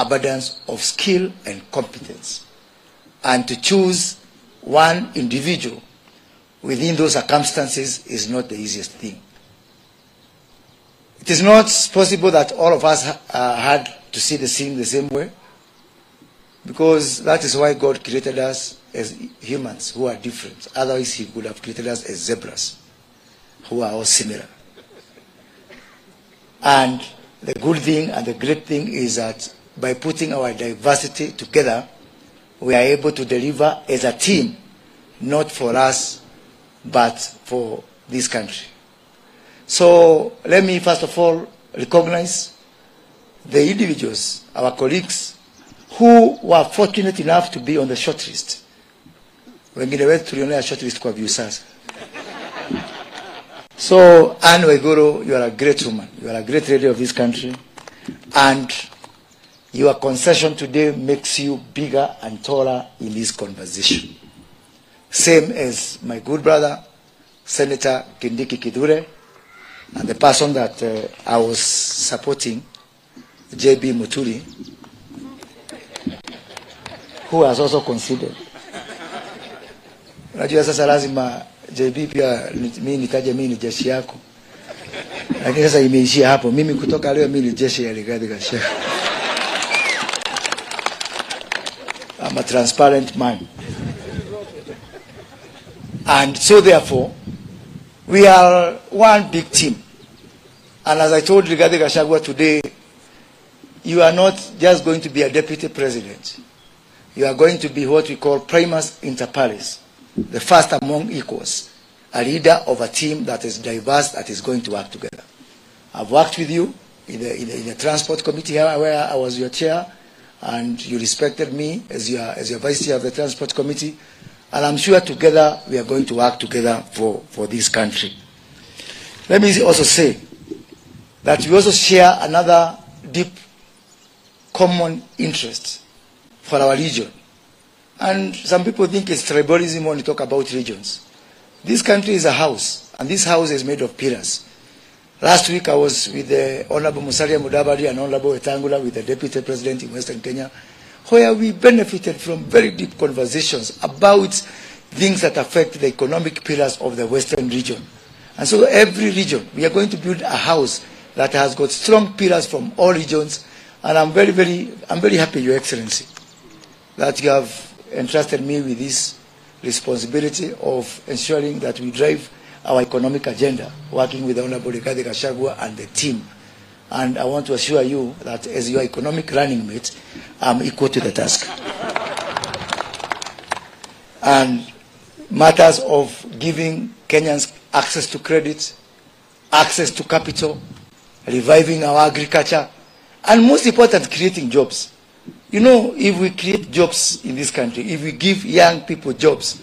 abundance of skill and competence. And to choose one individual within those circumstances is not the easiest thing. It is not possible that all of us uh, had to see the scene the same way, because that is why God created us as humans who are different. Otherwise, He could have created us as zebras, who are all similar. And the good thing and the great thing is that by putting our diversity together, we are able to deliver as a team, not for us, but for this country. So let me first of all recognize the individuals, our colleagues, who were fortunate enough to be on the shortlist. Wengine wetu tulionea shortlist kwa view sasa. So Anne Waiguru, you are a great woman. You are a great lady of this country. And your concession today makes you bigger and taller in this conversation. Same as my good brother, Senator Kindiki Kidure, and the person that uh, I was supporting, JB Muturi, who has also considered. Unajua sasa lazima JB pia mimi nitaje mimi ni jeshi yako, lakini sasa imeishia hapo. Mimi kutoka leo mimi ni jeshi ya Rigathi Gachagua. I'm a transparent man. And so therefore, we are one big team. And as I told Rigathi Gachagua today, you are not just going to be a deputy president. You are going to be what we call primus inter pares, the first among equals, a leader of a team that is diverse, that is going to work together. I've worked with you in the, in the, in the transport committee here where I was your chair, and you respected me as your, as your vice chair of the transport committee. And I'm sure together we are going to work together for, for this country. Let me also say that we also share another deep common interest for our region. And some people think it's tribalism when you talk about regions. This country is a house, and this house is made of pillars. Last week I was with the Honorable Musalia Mudavadi and Honorable Wetangula with the Deputy President in Western Kenya, where we benefited from very deep conversations about things that affect the economic pillars of the Western region. And so every region, we are going to build a house that has got strong pillars from all regions. And I'm very, very, I'm very happy, Your Excellency, that you have entrusted me with this responsibility of ensuring that we drive our economic agenda, working with the Honorable Rigathi Gachagua and the team. And I want to assure you that as your economic running mate, I'm equal to the task. And matters of giving Kenyans access to credit, access to capital, reviving our agriculture, and most important, creating jobs. You know, if we create jobs in this country, if we give young people jobs,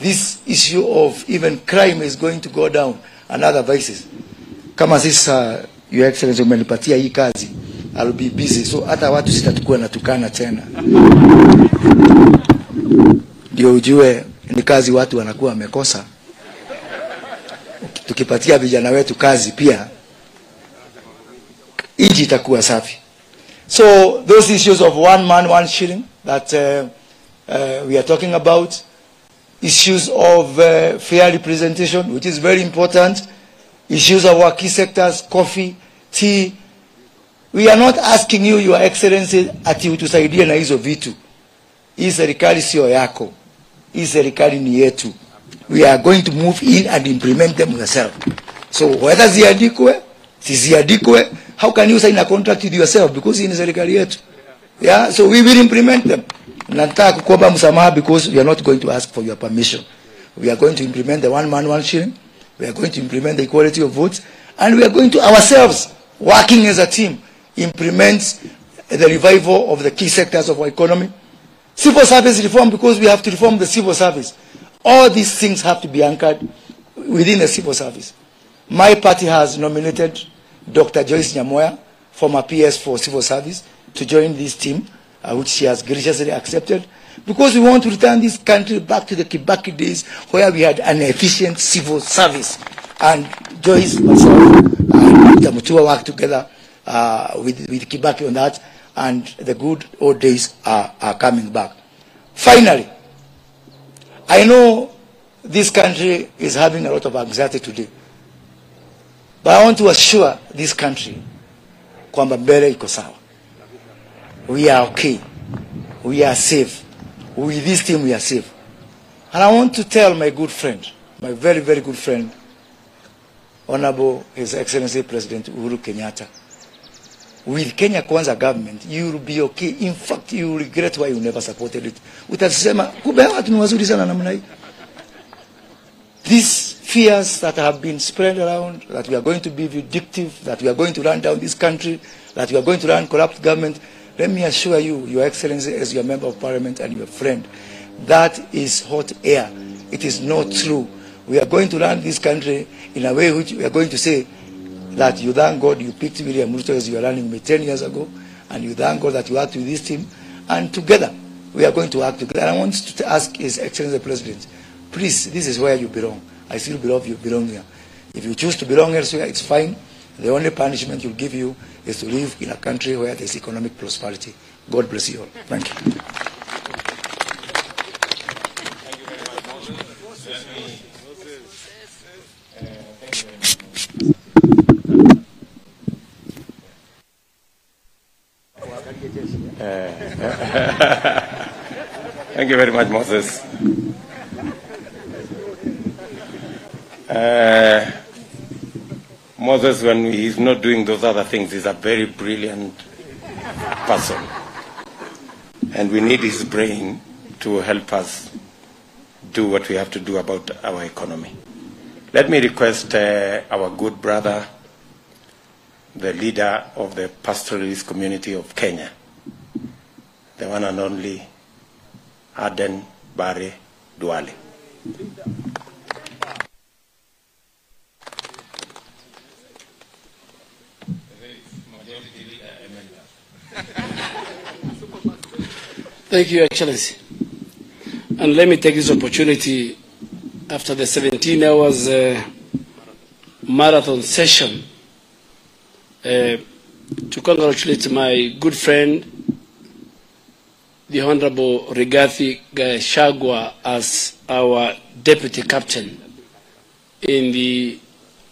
this issue of even crime is going to go down and other vices. Kama sisa, Your Excellency, umenipatia hii kazi, I'll be busy. So hata watu sitatakuwa natukana tena. Ndio ujue ni kazi watu wanakuwa wamekosa. Tukipatia vijana wetu kazi pia, nchi itakuwa safi. So those issues of one man, one shilling that uh, uh, we are talking about, issues of uh, fair representation, which is very important, issues of our key sectors, coffee, tea. We are not asking you, Your Excellency, ati utusaidie na hizo vitu. Hii serikali sio yako. Hii serikali ni yetu. We are going to move in and implement them yourself. So whether ziandikwe, siziandikwe, how can you sign a contract with yourself because hii ni serikali yetu? Yeah, so we will implement them. Because we are not going to ask for your permission. We are going to implement the one man, one shilling. We are going to implement the equality of votes. And we are going to ourselves, working as a team, implement the revival of the key sectors of our economy. Civil service reform because we have to reform the civil service. All these things have to be anchored within the civil service. My party has nominated Dr. Joyce Nyamoya, former PS for civil service, to join this team, uh, which she has graciously accepted, because we want to return this country back to the Kibaki days where we had an efficient civil service. And Joyce, myself, and Dr. Mutua worked together uh, with, with Kibaki on that. and the good old days are, are coming back. Finally, I know this country is having a lot of anxiety today, but I want to assure this country kwamba mbele iko sawa. We are okay. We are safe. With this team, we are safe. And I want to tell my good friend, my very, very good friend, Honorable His Excellency President Uhuru Kenyatta, with Kenya Kwanza government, you will be okay. In fact, you will regret why you never supported it. Utasema, kumbe watu ni wazuri sana namna hii. These fears that have been spread around, that we are going to be vindictive, that we are going to run down this country, that we are going to run corrupt government, let me assure you, Your Excellency, as your member of parliament and your friend, that is hot air. It is not true. We are going to run this country in a way which we are going to say that you thank God you picked William Ruto as you were running me 10 years ago, and you thank God that you worked with this team, and together we are going to work together. And I want to ask His Excellency the President, please, this is where you belong. I still believe you belong here. If you choose to belong elsewhere, it's fine. The only punishment you'll give you is to live in a country where there's economic prosperity. God bless you all. Thank you. Thank you very much, Moses. Uh, Moses, when he's not doing those other things, is a very brilliant person. And we need his brain to help us do what we have to do about our economy. Let me request uh, our good brother, the leader of the pastoralist community of Kenya, the one and only Aden Bare Duale. Thank you, Excellency. And let me take this opportunity after the 17 hours uh, marathon session uh, to congratulate my good friend, the Honorable Rigathi Gachagua, as our deputy captain in the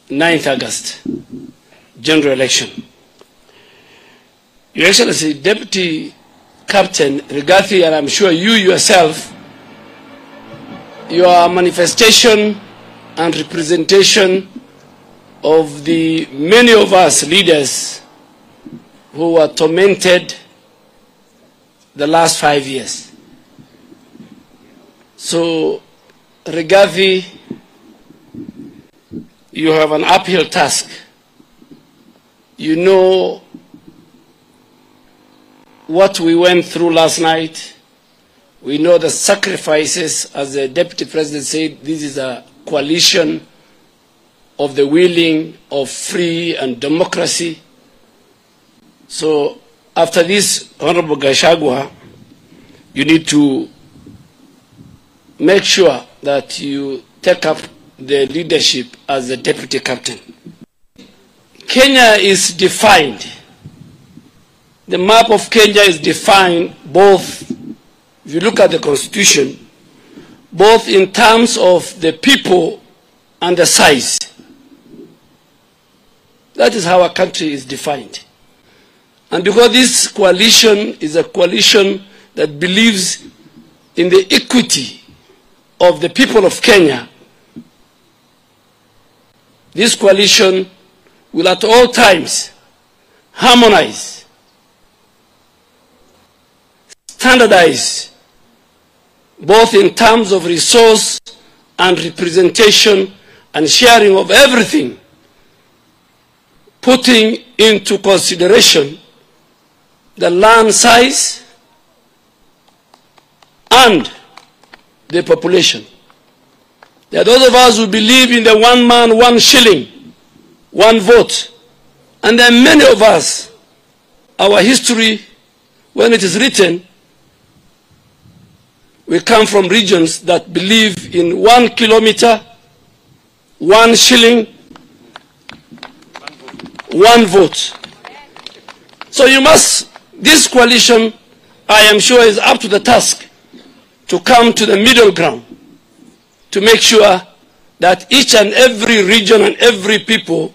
9th August general election. Your Excellency, Deputy Captain Rigathi, and I'm sure you yourself, you are a manifestation and representation of the many of us leaders who were tormented the last five years. So, Rigathi, you have an uphill task. You know what we went through last night. We know the sacrifices, as the Deputy President said, this is a coalition of the willing, of free and democracy. So after this, Honorable Gachagua, you need to make sure that you take up the leadership as the deputy captain. Kenya is defined. The map of Kenya is defined both, if you look at the constitution, both in terms of the people and the size. That is how a country is defined. And because this coalition is a coalition that believes in the equity of the people of Kenya, this coalition will at all times harmonize, standardize, both in terms of resource and representation and sharing of everything, putting into consideration the land size and the population. There are those of us who believe in the one man, one shilling, one vote. And there are many of us, our history, when it is written, we come from regions that believe in one kilometer, one shilling, one vote. So you must This coalition, I am sure, is up to the task to come to the middle ground to make sure that each and every region and every people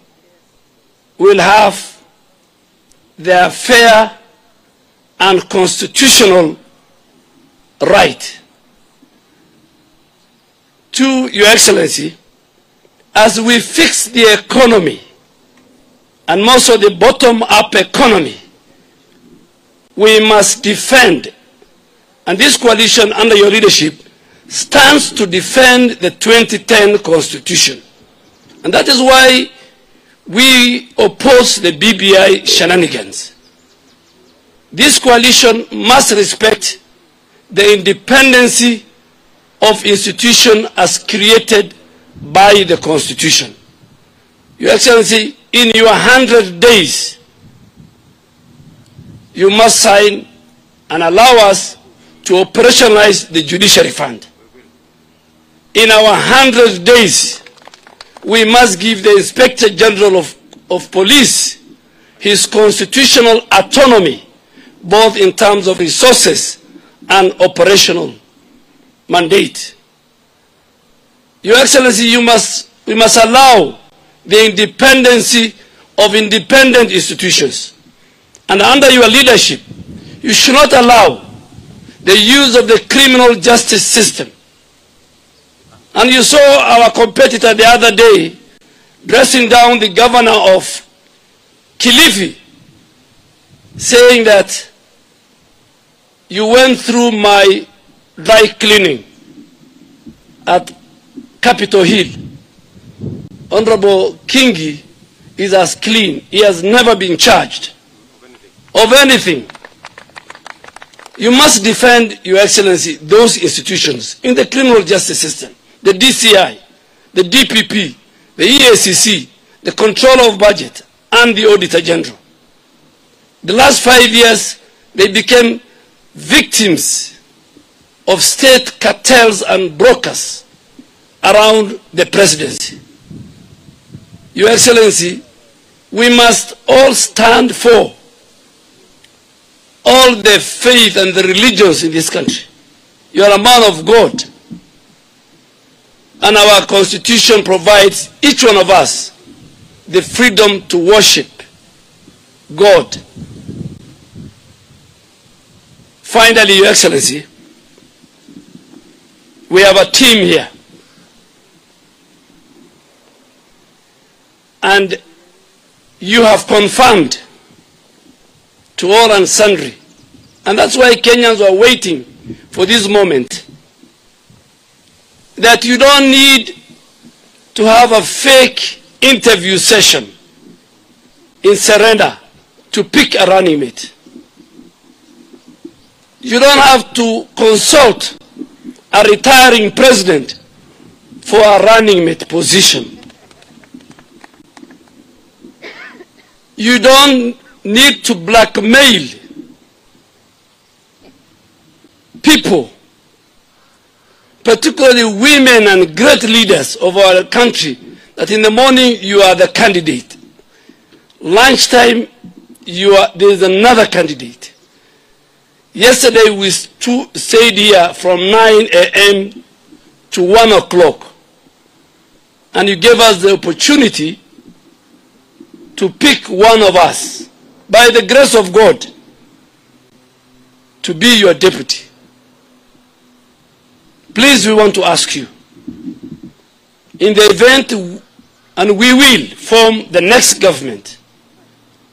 will have their fair and constitutional right. To Your Excellency, as we fix the economy, and more so the bottom-up economy, we must defend, and this coalition under your leadership stands to defend the 2010 Constitution. And that is why we oppose the BBI shenanigans. This coalition must respect the independency of institution as created by the Constitution. Your Excellency, in your 100 days, you must sign and allow us to operationalize the judiciary fund. In our 100 days, we must give the Inspector General of, of Police his constitutional autonomy, both in terms of resources and operational mandate. Your Excellency, you must, we must allow the independency of independent institutions. And under your leadership, you should not allow the use of the criminal justice system. And you saw our competitor the other day dressing down the governor of Kilifi, saying that you went through my dry cleaning at Capitol Hill. Honorable Kingi is as clean. He has never been charged of anything. You must defend, Your Excellency, those institutions in the criminal justice system, the DCI, the DPP, the EACC, the controller of budget, and the Auditor General. The last five years, they became victims of state cartels and brokers around the presidency. Your Excellency, we must all stand for all the faith and the religions in this country. You are a man of God. And our constitution provides each one of us the freedom to worship God. Finally, Your Excellency, we have a team here. And you have confirmed to all and sundry. And that's why Kenyans were waiting for this moment. That you don't need to have a fake interview session in surrender to pick a running mate. You don't have to consult a retiring president for a running mate position. You don't need to blackmail people, particularly women and great leaders of our country, that in the morning you are the candidate. Lunchtime, you are, there is another candidate. Yesterday we stayed here from 9 a.m. to 1 o'clock. And you gave us the opportunity to pick one of us, by the grace of God, to be your deputy. Please, we want to ask you, in the event, and we will form the next government,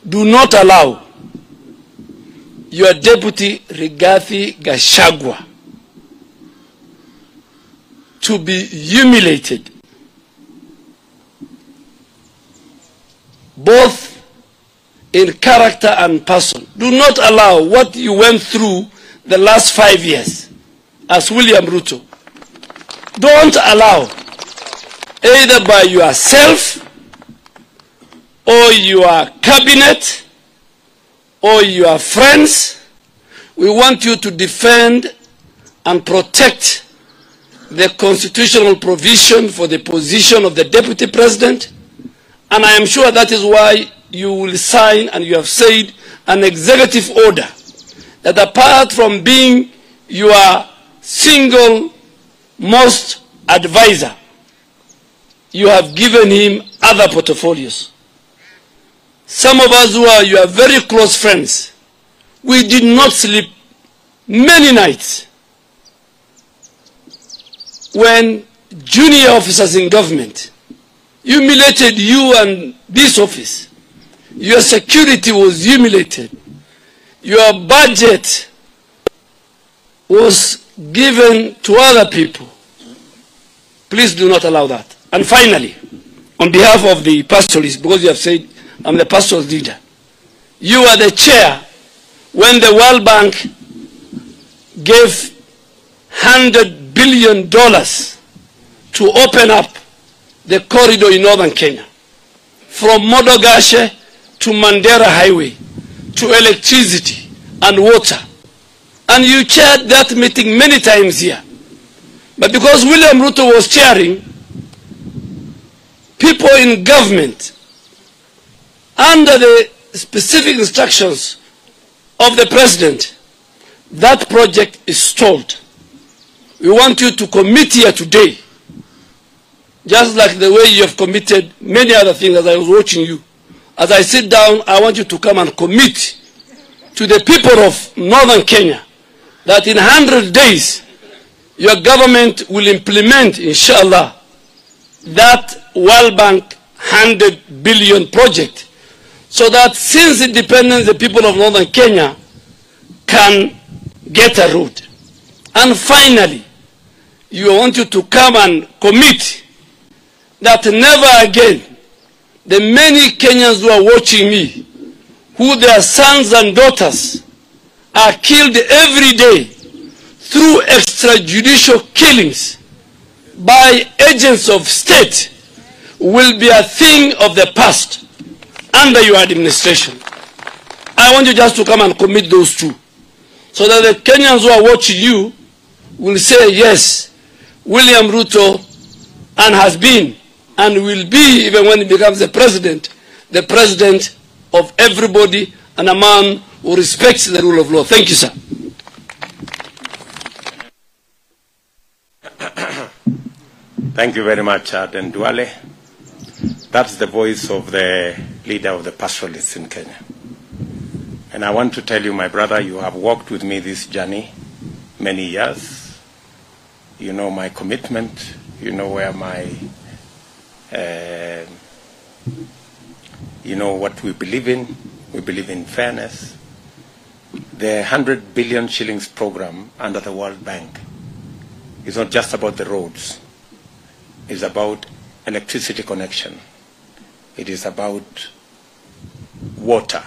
do not allow your deputy Rigathi Gachagua to be humiliated both in character and person. Do not allow what you went through the last five years as William Ruto. Don't allow either by yourself or your cabinet or your friends. We want you to defend and protect the constitutional provision for the position of the deputy president and I am sure that is why you will sign and you have said an executive order that apart from being your single most advisor, you have given him other portfolios. Some of us who are your very close friends, we did not sleep many nights when junior officers in government humiliated you and this office. Your security was humiliated. Your budget was given to other people. Please do not allow that. And finally, on behalf of the pastoralists, because you have said I'm the pastoral leader, you are the chair when the World Bank gave $100 billion to open up the corridor in northern Kenya from Modogashe to Mandera Highway to electricity and water. And you chaired that meeting many times here. But because William Ruto was chairing, people in government, under the specific instructions of the president, that project is stalled. We want you to commit here today, just like the way you have committed many other things as I was watching you. As I sit down, I want you to come and commit to the people of northern Kenya that in 100 days, your government will implement, inshallah, that World Bank 100 billion project so that since independence, the people of northern Kenya can get a road. And finally, you want you to come and commit that never again the many Kenyans who are watching me, who their sons and daughters are killed every day through extrajudicial killings by agents of state will be a thing of the past under your administration. I want you just to come and commit those two so that the Kenyans who are watching you will say, yes, William Ruto and has been and will be, even when he becomes the president, the president of everybody and a man who respects the rule of law. Thank you, sir. Thank you very much, uh, Aden Duale. That's the voice of the leader of the pastoralists in Kenya. And I want to tell you, my brother, you have walked with me this journey many years. You know my commitment. You know where my, uh, you know what we believe in. We believe in fairness. The 100 billion shillings program under the World Bank is not just about the roads. It's about electricity connection. It is about water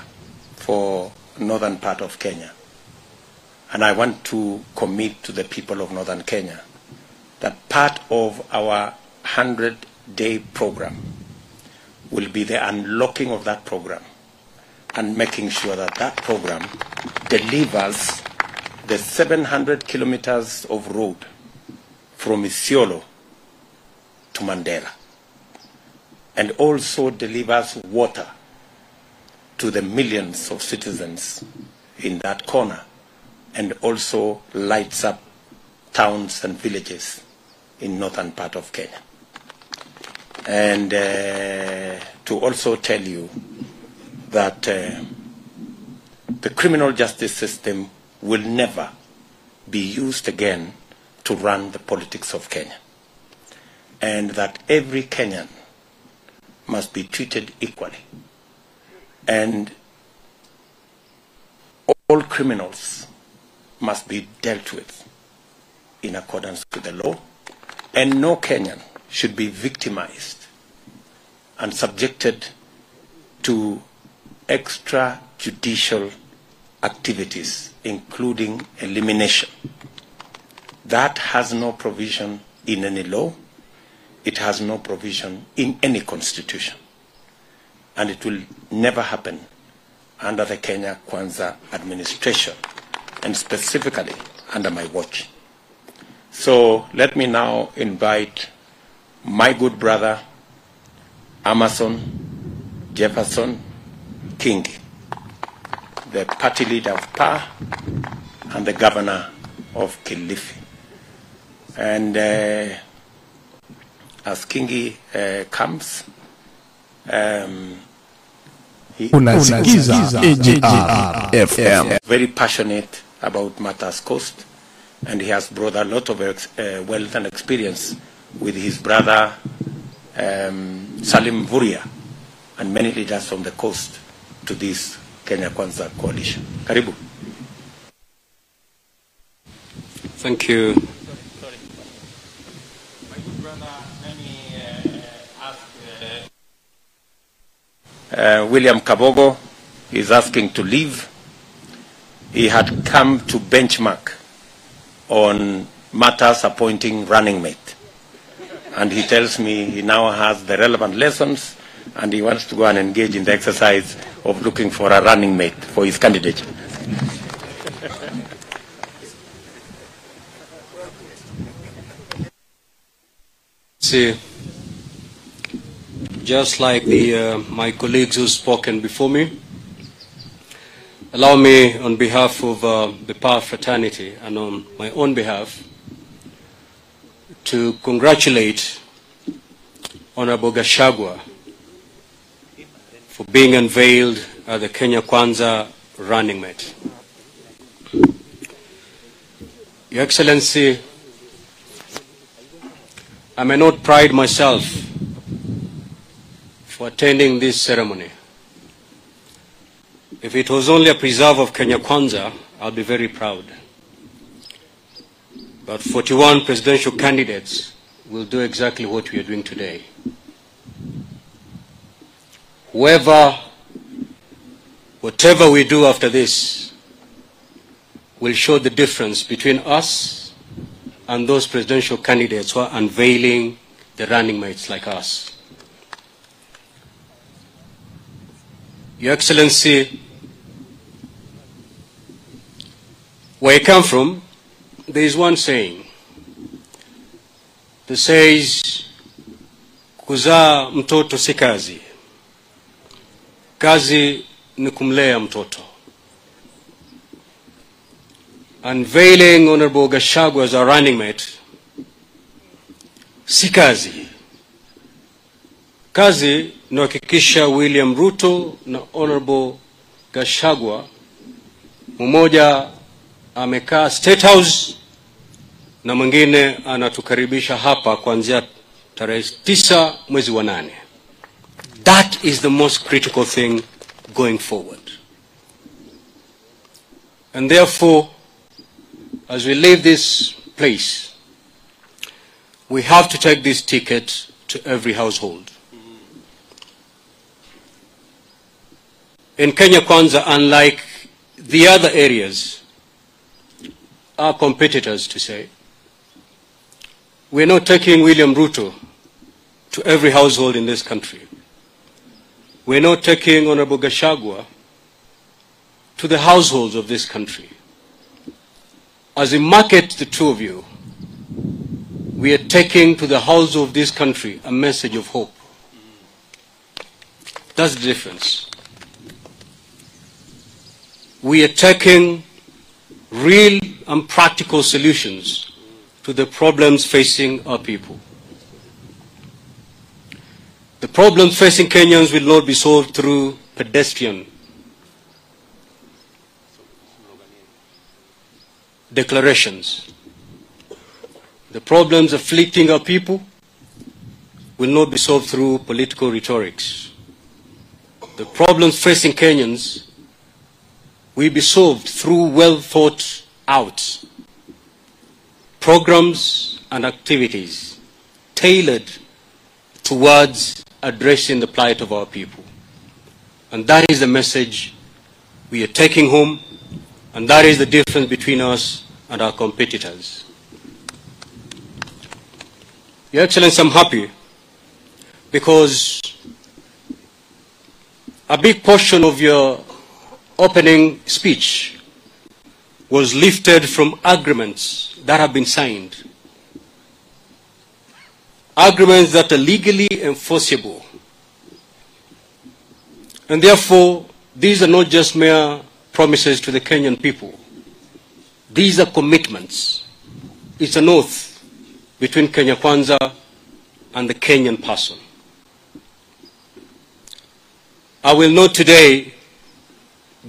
for northern part of Kenya. And I want to commit to the people of northern Kenya that part of our 100-day program will be the unlocking of that program and making sure that that program delivers the 700 kilometers of road from Isiolo to Mandera and also delivers water to the millions of citizens in that corner and also lights up towns and villages in northern part of Kenya. And uh, to also tell you that uh, the criminal justice system will never be used again to run the politics of Kenya. And that every Kenyan must be treated equally. And all criminals must be dealt with in accordance with the law. And no Kenyan should be victimized and subjected to extrajudicial activities, including elimination. That has no provision in any law. It has no provision in any constitution. And it will never happen under the Kenya Kwanza administration, and specifically under my watch. So let me now invite my good brother, Amason Jeffah Kingi, the party leader of PAA, and the governor of Kilifi. And uh, as Kingi uh, comes, um, he Unasikiza AGR FM. very passionate about matters coast, and he has brought a lot of ex- uh, wealth and experience with his brother um, Salim Mvurya and many leaders from the coast to this Kenya Kwanza coalition. Karibu. Thank you. Uh, Uh, William Kabogo is asking to leave. He had come to benchmark on matters appointing running mate. And he tells me he now has the relevant lessons and he wants to go and engage in the exercise of looking for a running mate for his candidature. See, just like the, uh, my colleagues who've spoken before me, allow me, on behalf of uh, the Power Fraternity and on my own behalf, to congratulate Honorable Gachagua for being unveiled as the Kenya Kwanza running mate. Your Excellency, I may not pride myself for attending this ceremony. If it was only a preserve of Kenya Kwanza, I'll be very proud. But 41 presidential candidates will do exactly what we are doing today. Whoever, whatever we do after this, will show the difference between us and those presidential candidates who are unveiling the running mates like us. Your Excellency, where I come from, there is one saying that says, kuzaa mtoto si kazi, kazi ni kumlea mtoto. Unveiling Honorable Gachagua as our running mate si kazi. Kazi ni kuhakikisha William Ruto na Honorable Gachagua mmoja amekaa State House na mwingine anatukaribisha hapa kuanzia tarehe tisa mwezi wa nane. That is the most critical thing going forward. And therefore, as we leave this place, we have to take this ticket to every household. In Kenya Kwanza, unlike the other areas, our competitors to say, we're not taking William Ruto to every household in this country. We're not taking Honorable Gachagua to the households of this country. As we market the two of you, we are taking to the house of this country a message of hope. That's the difference. We are taking real and practical solutions to the problems facing our people. The problems facing Kenyans will not be solved through pedestrian declarations. The problems afflicting our people will not be solved through political rhetorics. The problems facing Kenyans will be solved through well thought out programs and activities tailored towards addressing the plight of our people. And that is the message we are taking home, and that is the difference between us and our competitors. Your Excellency, I'm happy because a big portion of your opening speech was lifted from agreements that have been signed. Agreements that are legally enforceable. And therefore, these are not just mere promises to the Kenyan people. These are commitments. It's an oath between Kenya Kwanza and the Kenyan person. I will not today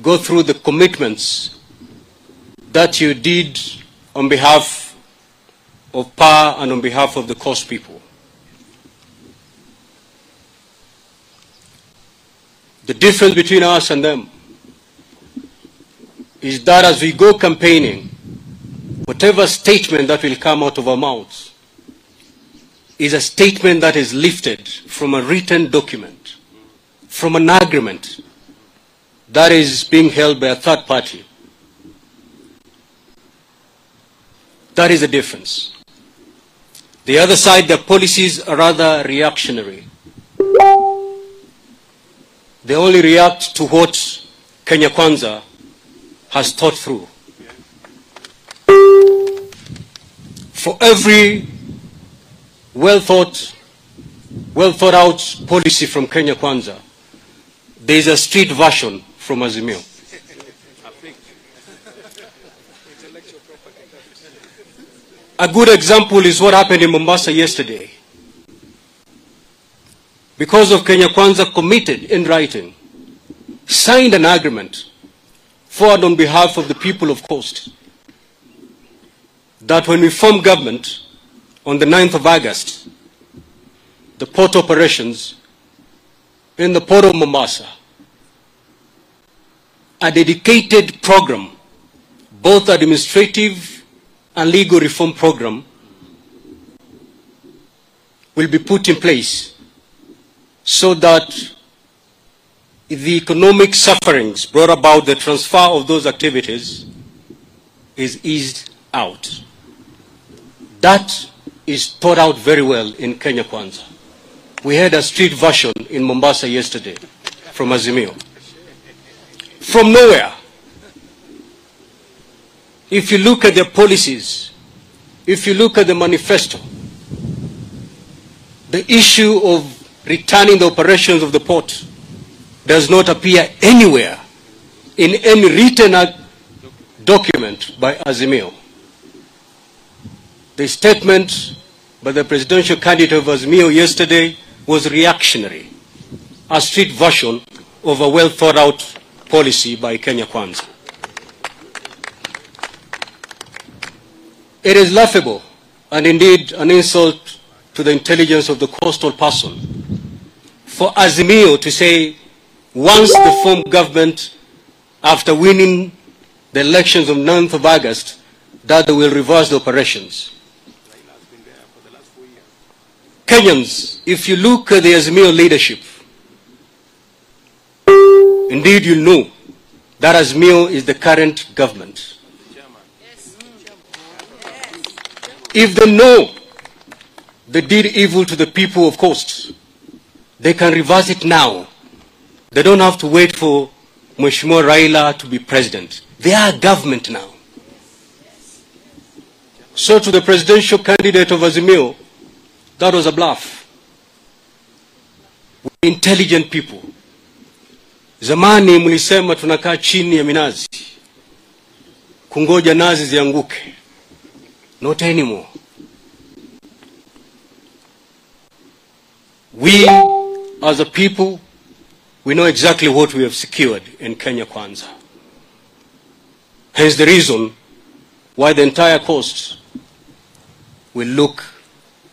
go through the commitments that you did on behalf of PA and on behalf of the Coast people. The difference between us and them is that as we go campaigning, whatever statement that will come out of our mouths is a statement that is lifted from a written document, from an agreement that is being held by a third party. That is the difference. The other side, their policies are rather reactionary. They only react to what Kenya Kwanza has thought through. For every well thought, well thought out policy from Kenya Kwanza, there is a street version from Azimio. A good example is what happened in Mombasa yesterday. Because of Kenya Kwanza committed in writing, signed an agreement forward on behalf of the people of Coast that when we form government on the 9th of August, the port operations in the port of Mombasa, a dedicated program, both administrative and legal reform program, will be put in place so that the economic sufferings brought about the transfer of those activities is eased out. That is thought out very well in Kenya Kwanza. We had a street version in Mombasa yesterday from Azimio. From nowhere. If you look at their policies, if you look at the manifesto, the issue of returning the operations of the port does not appear anywhere in any written document by Azimio. The statement by the presidential candidate of Azimio yesterday was reactionary, a street version of a well thought out policy by Kenya Kwanza. It is laughable and indeed an insult to the intelligence of the coastal person for Azimio to say once the form government, after winning the elections of 9th of August, that they will reverse the operations. Kenyans, if you look at the Azimio leadership, indeed you know that Azimio is the current government. If they know they did evil to the people of Coast, they can reverse it now. They don't have to wait for Mheshimiwa Raila to be president. They are government now. So to the presidential candidate of Azimio, that was a bluff. We're intelligent people. Zamani mlisema tunakaa chini ya minazi kungoja nazi zianguke. Not anymore. We as a people we know exactly what we have secured in Kenya Kwanza. Hence the reason why the entire coast will look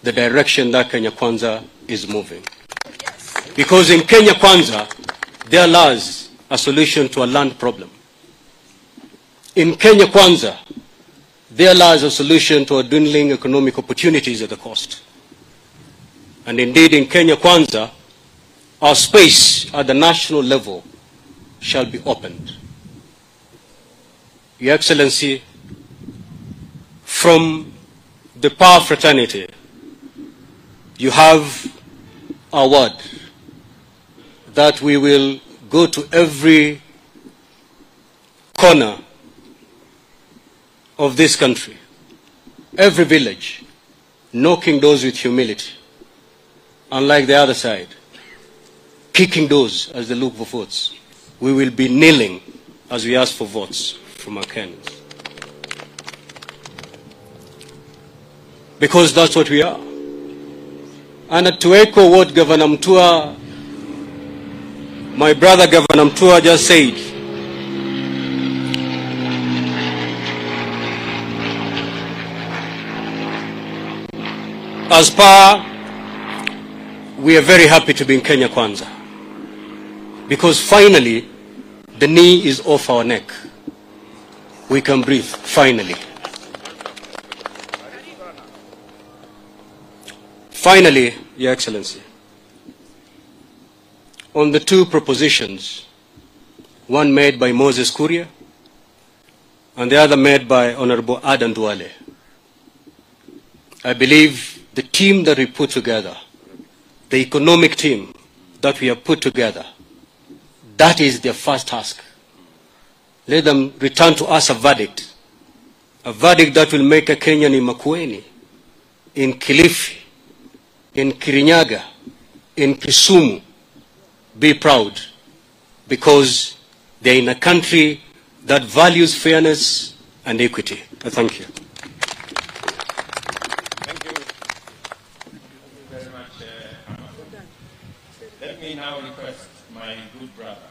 the direction that Kenya Kwanza is moving. Because in Kenya Kwanza, there lies a solution to a land problem. In Kenya Kwanza, there lies a solution to a dwindling economic opportunities at the coast. And indeed, in Kenya Kwanza, our space at the national level shall be opened. Your Excellency, from the power fraternity, you have our word that we will go to every corner of this country, every village, knocking doors with humility, unlike the other side kicking doors as they look for votes. We will be kneeling as we ask for votes from our Kenyans. because that's what we are. And to echo what Governor Mutua, my brother Governor Mutua just said, as per, we are very happy to be in Kenya Kwanza. Because finally, the knee is off our neck. We can breathe, finally. Finally, Your Excellency, on the two propositions, one made by Moses Kuria and the other made by Honorable Adan Duale, I believe the team that we put together, the economic team that we have put together, that is their first task. Let them return to us a verdict, a verdict that will make a Kenyan in Makueni, in Kilifi, in Kirinyaga, in Kisumu, be proud because they're in a country that values fairness and equity. Thank you. Thank you. very much, uh, Ahmad. Let me now request my good brother,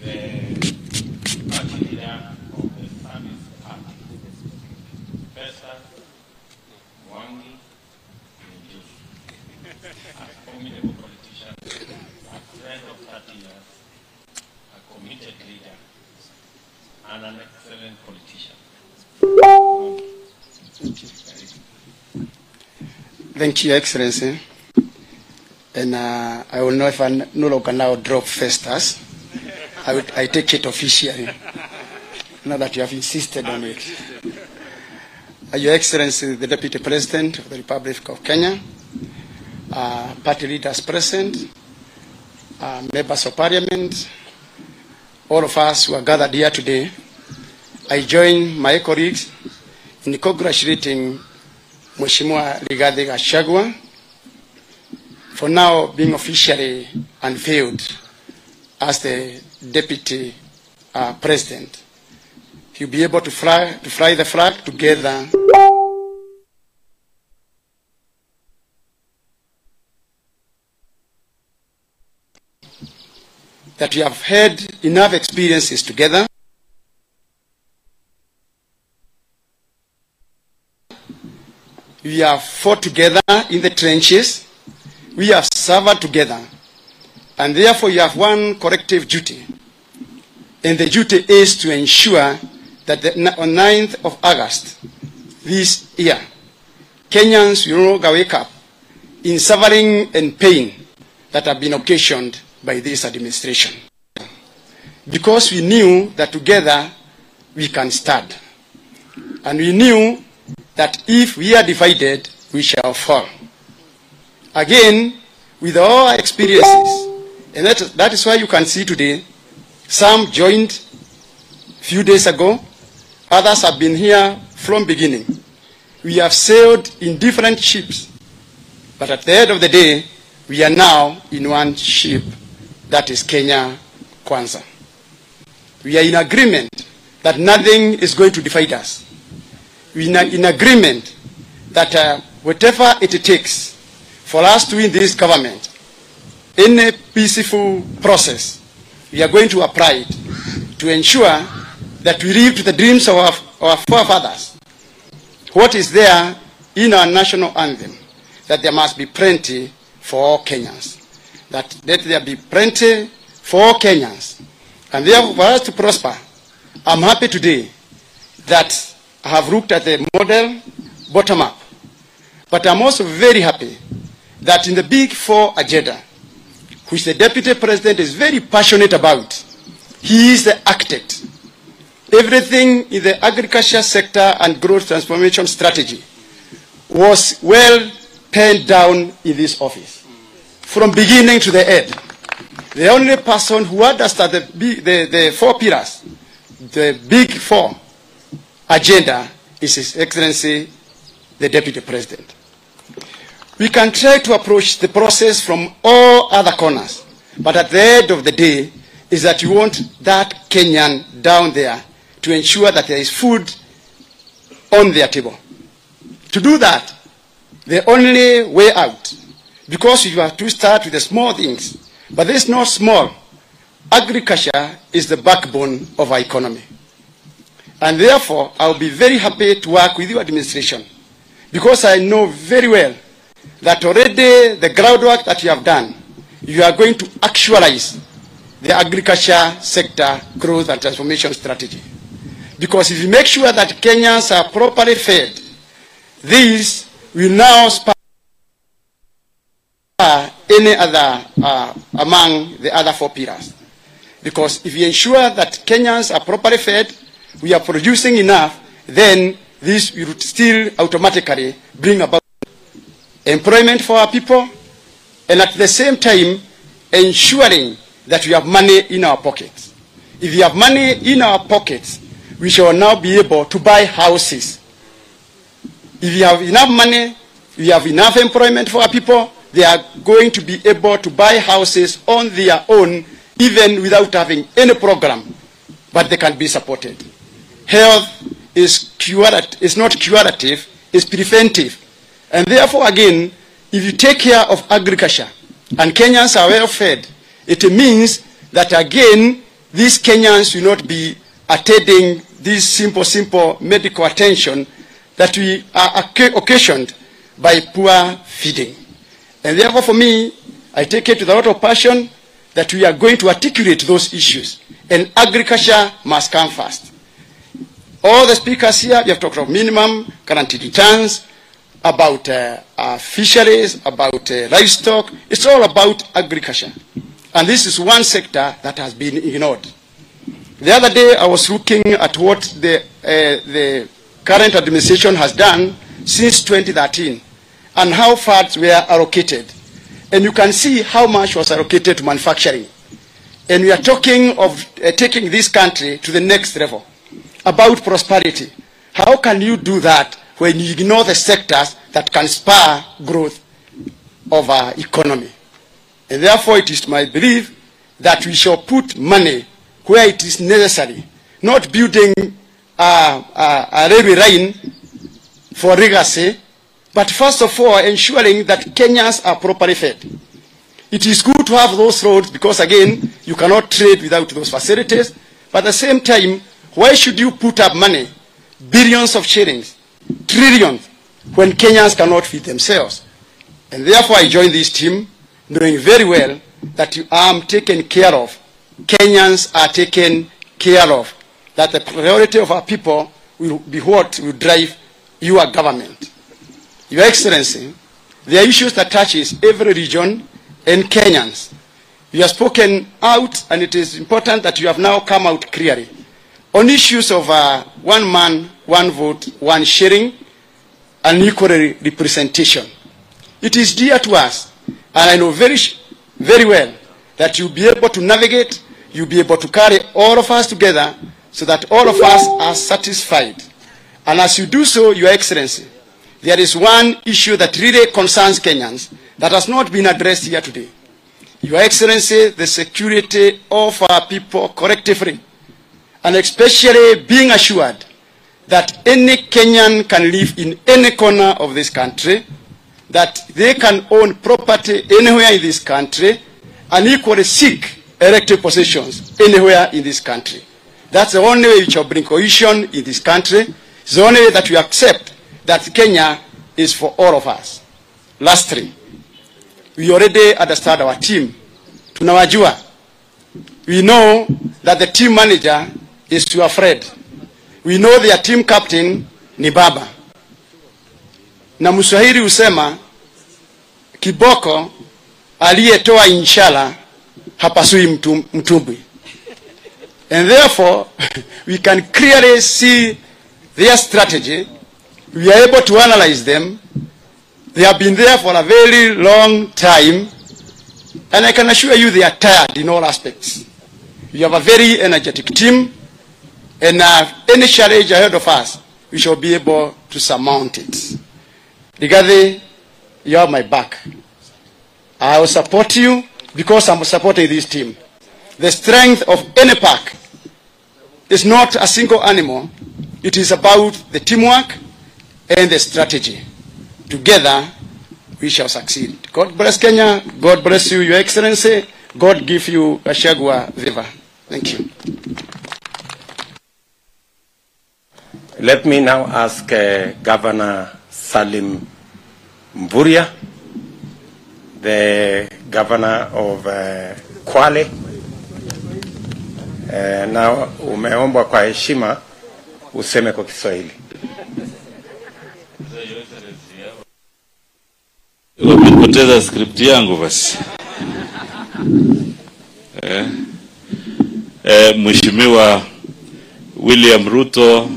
the party leader of the Service Party, Professor Mwangi Kiunjuri, a formidable politician, a friend of 30 years, a committed leader, and an excellent politician. Thank you, Excellency. And uh, I will know if I no longer now drop Festus. I, would, I take it officially. Now that you have insisted on it. Uh, Your Excellency, the Deputy President of the Republic of Kenya, uh, party leaders present, uh, members of parliament, all of us who are gathered here today, I join my colleagues in congratulating Mheshimiwa Rigathi Gachagua for now being officially unveiled as the deputy uh, president. He'll be able to fly, to fly the flag together that we have had enough experiences together We have fought together in the trenches. We have suffered together. And therefore, you have one corrective duty. And the duty is to ensure that the, on 9th of August this year, Kenyans will wake up in suffering and pain that have been occasioned by this administration. Because we knew that together we can stand. And we knew that if we are divided, we shall fall. Again, with all our experiences, and that, that is why you can see today, some joined a few days ago, others have been here from beginning. We have sailed in different ships, but at the end of the day, we are now in one ship, that is Kenya Kwanza. We are in agreement that nothing is going to divide us We are in agreement that uh, whatever it takes for us to win this government in a peaceful process, we are going to apply it to ensure that we live to the dreams of our, our forefathers. What is there in our national anthem? That there must be plenty for all Kenyans. That let there be plenty for Kenyans. And therefore, for us to prosper, I'm happy today that I have looked at the model bottom up. But I'm also very happy that in the big four agenda, which the deputy president is very passionate about, he is the architect. Everything in the agriculture sector and growth transformation strategy was well penned down in this office, from beginning to the end. The only person who understands the, the, the four pillars, the big four, agenda is His Excellency the Deputy President. We can try to approach the process from all other corners, but at the end of the day, is that you want that Kenyan down there to ensure that there is food on their table. To do that, the only way out, because you have to start with the small things, but this is not small. Agriculture is the backbone of our economy. And therefore, I'll be very happy to work with your administration because I know very well that already the groundwork that you have done, you are going to actualize the agriculture sector growth and transformation strategy. Because if you make sure that Kenyans are properly fed, this will now spur any other uh, among the other four pillars. Because if we ensure that Kenyans are properly fed, we are producing enough, then this will still automatically bring about employment for our people, and at the same time, ensuring that we have money in our pockets. If we have money in our pockets, we shall now be able to buy houses. If we have enough money, we have enough employment for our people, they are going to be able to buy houses on their own, even without having any program, but they can be supported. Health is, curat- is not curative, it's preventive. And therefore, again, if you take care of agriculture and Kenyans are well fed, it means that again, these Kenyans will not be attending this simple, simple medical attention that we are occasioned by poor feeding. And therefore, for me, I take it with a lot of passion that we are going to articulate those issues. And agriculture must come first. All the speakers here, we have talked about minimum guaranteed returns, about uh, uh, fisheries, about uh, livestock. It's all about agriculture. And this is one sector that has been ignored. The other day, I was looking at what the, uh, the current administration has done since 2013 and how funds were allocated. And you can see how much was allocated to manufacturing. And we are talking of uh, taking this country to the next level about prosperity. How can you do that when you ignore the sectors that can spur growth of our economy? And therefore, it is my belief that we shall put money where it is necessary, not building a, a, a railway line for legacy, but first of all, ensuring that Kenyans are properly fed. It is good to have those roads because, again, you cannot trade without those facilities. But at the same time, why should you put up money, billions of shillings, trillions, when Kenyans cannot feed themselves? And therefore, I join this team, knowing very well that you are taken care of. Kenyans are taken care of. That the priority of our people will be what will drive your government. Your Excellency, there are issues that touches every region and Kenyans. You have spoken out, and it is important that you have now come out clearly on issues of uh, one man, one vote, one sharing, and equal representation. It is dear to us, and I know very, very well that you'll be able to navigate, you'll be able to carry all of us together so that all of us are satisfied. And as you do so, Your Excellency, there is one issue that really concerns Kenyans that has not been addressed here today. Your Excellency, the security of our people collectively, and especially being assured that any Kenyan can live in any corner of this country, that they can own property anywhere in this country, and equally seek elective positions anywhere in this country. That's the only way we shall bring cohesion in this country. It's the only way that we accept that Kenya is for all of us. Lastly, we already understand our team. Tunawajua. We know that the team manager is to Fred. We know their team captain ni Baba. Na Mswahili husema kiboko aliyetoa inshallah hapasui mtu- mtumbwi. And therefore, we can clearly see their strategy. We are able to analyze them. They have been there for a very long time. And I can assure you they are tired in all aspects. We have a very energetic team. And uh, any challenge ahead of us, we shall be able to surmount it. Rigathi, you have my back. I will support you because I'm supporting this team. The strength of any pack is not a single animal. It is about the teamwork and the strategy. Together, we shall succeed. God bless Kenya. God bless you, Your Excellency. God give you Gachagua Viva. Thank you. Let me now ask uh, Governor Salim Mburia, the governor of uh, Kwale. Uh, na umeombwa kwa heshima useme kwa Kiswahili. Wamepoteza script yangu basi. Eh, eh, Mheshimiwa William Ruto,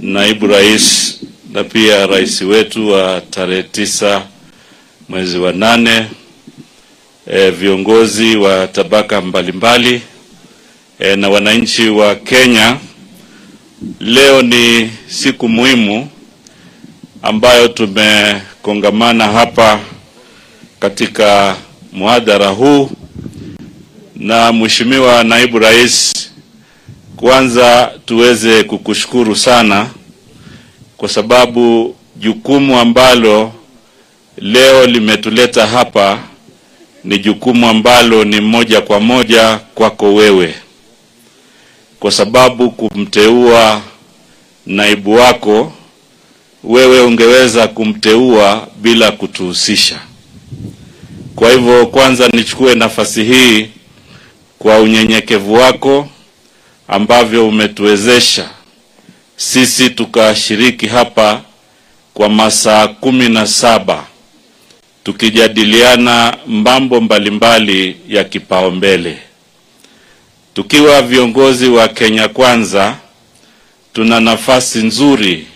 naibu rais na pia rais wetu wa tarehe tisa mwezi wa nane, eh, viongozi wa tabaka mbalimbali. Eh, na wananchi wa Kenya, leo ni siku muhimu ambayo tumekongamana hapa katika mhadhara huu. Na Mheshimiwa Naibu Rais, kwanza tuweze kukushukuru sana kwa sababu jukumu ambalo leo limetuleta hapa ni jukumu ambalo ni moja kwa moja kwako wewe, kwa sababu kumteua naibu wako wewe ungeweza kumteua bila kutuhusisha. Kwa hivyo, kwanza nichukue nafasi hii kwa unyenyekevu wako ambavyo umetuwezesha sisi tukashiriki hapa kwa masaa kumi na saba tukijadiliana mambo mbalimbali ya kipaumbele. Tukiwa viongozi wa Kenya Kwanza, tuna nafasi nzuri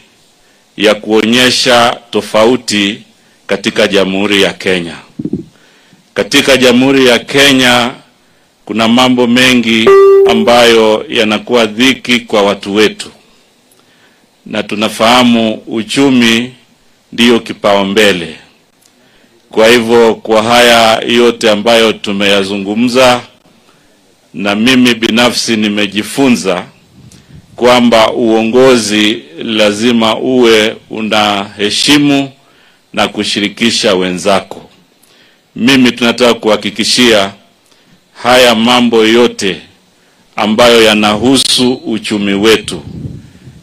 ya kuonyesha tofauti katika Jamhuri ya Kenya. Katika Jamhuri ya Kenya kuna mambo mengi ambayo yanakuwa dhiki kwa watu wetu, na tunafahamu uchumi ndiyo kipaumbele. Kwa hivyo, kwa haya yote ambayo tumeyazungumza, na mimi binafsi nimejifunza kwamba uongozi lazima uwe unaheshimu na kushirikisha wenzako. Mimi tunataka kuhakikishia haya mambo yote ambayo yanahusu uchumi wetu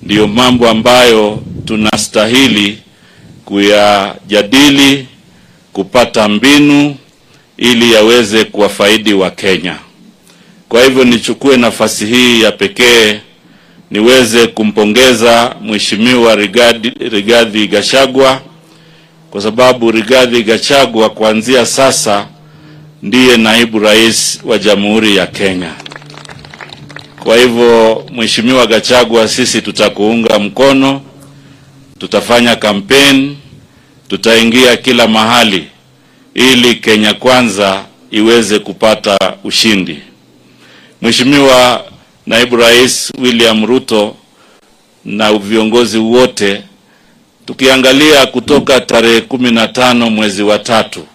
ndiyo mambo ambayo tunastahili kuyajadili, kupata mbinu ili yaweze kuwafaidi wa Kenya. Kwa hivyo nichukue nafasi hii ya pekee niweze kumpongeza Mheshimiwa Rigathi, Rigathi Gachagua kwa sababu Rigathi Gachagua kuanzia sasa ndiye naibu rais wa Jamhuri ya Kenya. Kwa hivyo Mheshimiwa Gachagua, sisi tutakuunga mkono, tutafanya kampeni, tutaingia kila mahali ili Kenya Kwanza iweze kupata ushindi. Mheshimiwa Naibu Rais William Ruto na viongozi wote, tukiangalia kutoka tarehe kumi na tano mwezi wa tatu,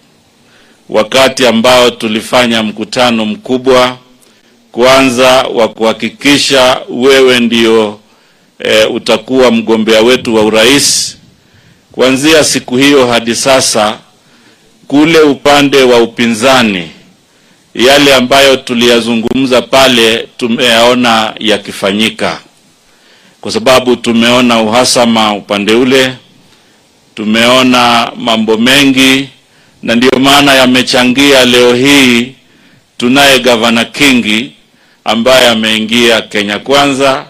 wakati ambao tulifanya mkutano mkubwa kwanza wa kuhakikisha wewe ndio e, utakuwa mgombea wetu wa urais. Kuanzia siku hiyo hadi sasa, kule upande wa upinzani yale ambayo tuliyazungumza pale tumeyaona yakifanyika, kwa sababu tumeona uhasama upande ule, tumeona mambo mengi, na ndiyo maana yamechangia leo hii tunaye gavana Kingi ambaye ameingia Kenya Kwanza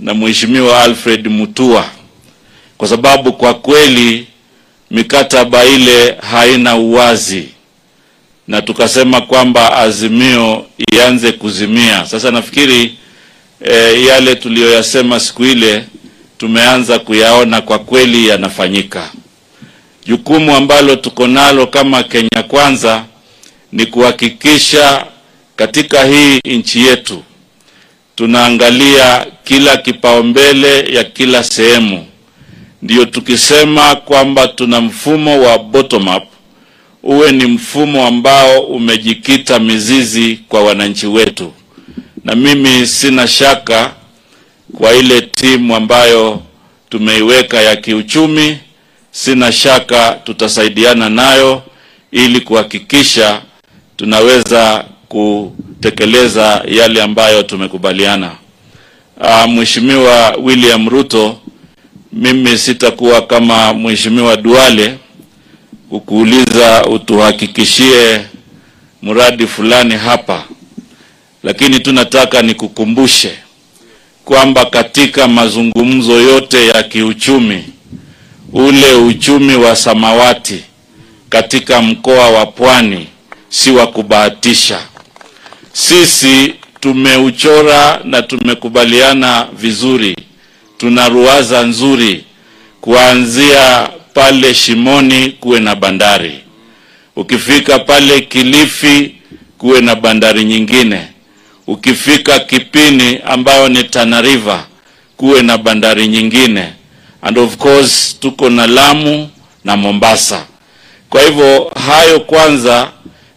na mheshimiwa Alfred Mutua, kwa sababu kwa kweli mikataba ile haina uwazi na tukasema kwamba Azimio ianze kuzimia. Sasa nafikiri e, yale tuliyoyasema siku ile tumeanza kuyaona kwa kweli yanafanyika. Jukumu ambalo tuko nalo kama Kenya Kwanza ni kuhakikisha katika hii nchi yetu tunaangalia kila kipaumbele ya kila sehemu, ndiyo tukisema kwamba tuna mfumo wa bottom up uwe ni mfumo ambao umejikita mizizi kwa wananchi wetu, na mimi sina shaka kwa ile timu ambayo tumeiweka ya kiuchumi, sina shaka tutasaidiana nayo ili kuhakikisha tunaweza kutekeleza yale ambayo tumekubaliana. Uh, Mheshimiwa William Ruto, mimi sitakuwa kama Mheshimiwa Duale kukuuliza utuhakikishie mradi fulani hapa, lakini tunataka nikukumbushe kwamba katika mazungumzo yote ya kiuchumi, ule uchumi wa samawati katika mkoa wa Pwani si wa kubahatisha. Sisi tumeuchora na tumekubaliana vizuri, tuna ruwaza nzuri kuanzia pale Shimoni kuwe na bandari, ukifika pale Kilifi kuwe na bandari nyingine, ukifika Kipini ambayo ni Tana River kuwe na bandari nyingine, and of course tuko na Lamu na Mombasa. Kwa hivyo hayo kwanza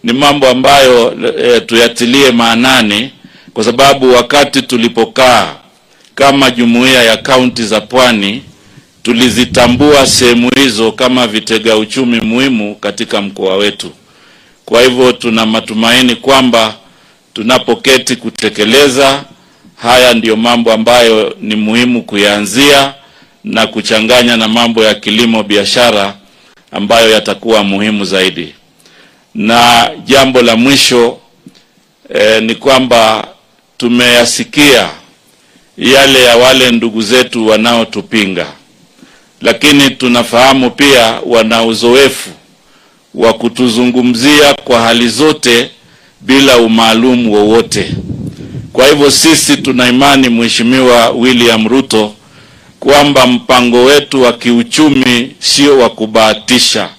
ni mambo ambayo e, tuyatilie maanani, kwa sababu wakati tulipokaa kama jumuiya ya kaunti za Pwani tulizitambua sehemu hizo kama vitega uchumi muhimu katika mkoa wetu. Kwa hivyo tuna matumaini kwamba tunapoketi kutekeleza haya, ndiyo mambo ambayo ni muhimu kuyaanzia na kuchanganya na mambo ya kilimo biashara ambayo yatakuwa muhimu zaidi. Na jambo la mwisho eh, ni kwamba tumeyasikia yale ya wale ndugu zetu wanaotupinga, lakini tunafahamu pia wana uzoefu wa kutuzungumzia kwa hali zote bila umaalum wowote. Kwa hivyo sisi tuna imani, Mheshimiwa William Ruto, kwamba mpango wetu wa kiuchumi sio wa kubahatisha.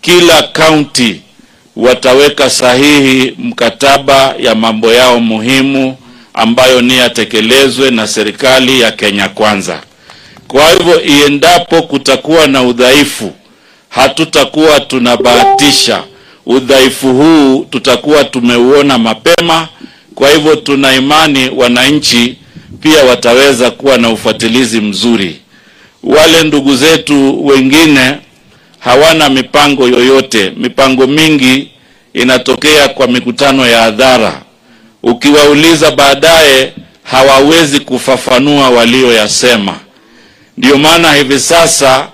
Kila kaunti wataweka sahihi mkataba ya mambo yao muhimu ambayo ni yatekelezwe na serikali ya Kenya Kwanza. Kwa hivyo, iendapo kutakuwa na udhaifu, hatutakuwa tunabahatisha. Udhaifu huu tutakuwa tumeuona mapema. Kwa hivyo, tuna imani wananchi pia wataweza kuwa na ufuatilizi mzuri. Wale ndugu zetu wengine hawana mipango yoyote. Mipango mingi inatokea kwa mikutano ya hadhara. Ukiwauliza baadaye, hawawezi kufafanua walioyasema. Ndio maana hivi sasa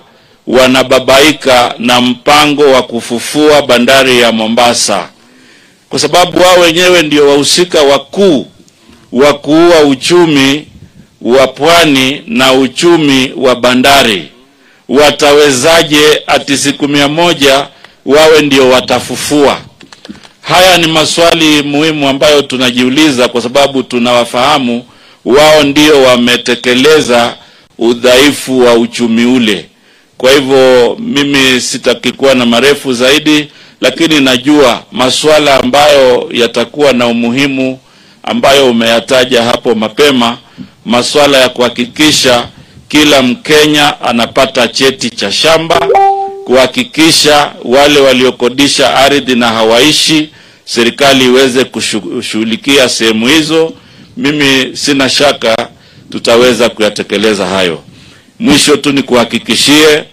wanababaika na mpango wa kufufua bandari ya Mombasa, kwa sababu wao wenyewe ndio wahusika wakuu wa kuua uchumi wa pwani na uchumi wa bandari. Watawezaje ati siku mia moja wawe ndio watafufua? Haya ni maswali muhimu ambayo tunajiuliza, kwa sababu tunawafahamu wao ndio wametekeleza udhaifu wa uchumi ule. Kwa hivyo mimi sitaki kuwa na marefu zaidi, lakini najua masuala ambayo yatakuwa na umuhimu ambayo umeyataja hapo mapema, masuala ya kuhakikisha kila Mkenya anapata cheti cha shamba, kuhakikisha wale waliokodisha ardhi na hawaishi, serikali iweze kushughulikia sehemu hizo. Mimi sina shaka tutaweza kuyatekeleza hayo. Mwisho tu ni kuhakikishie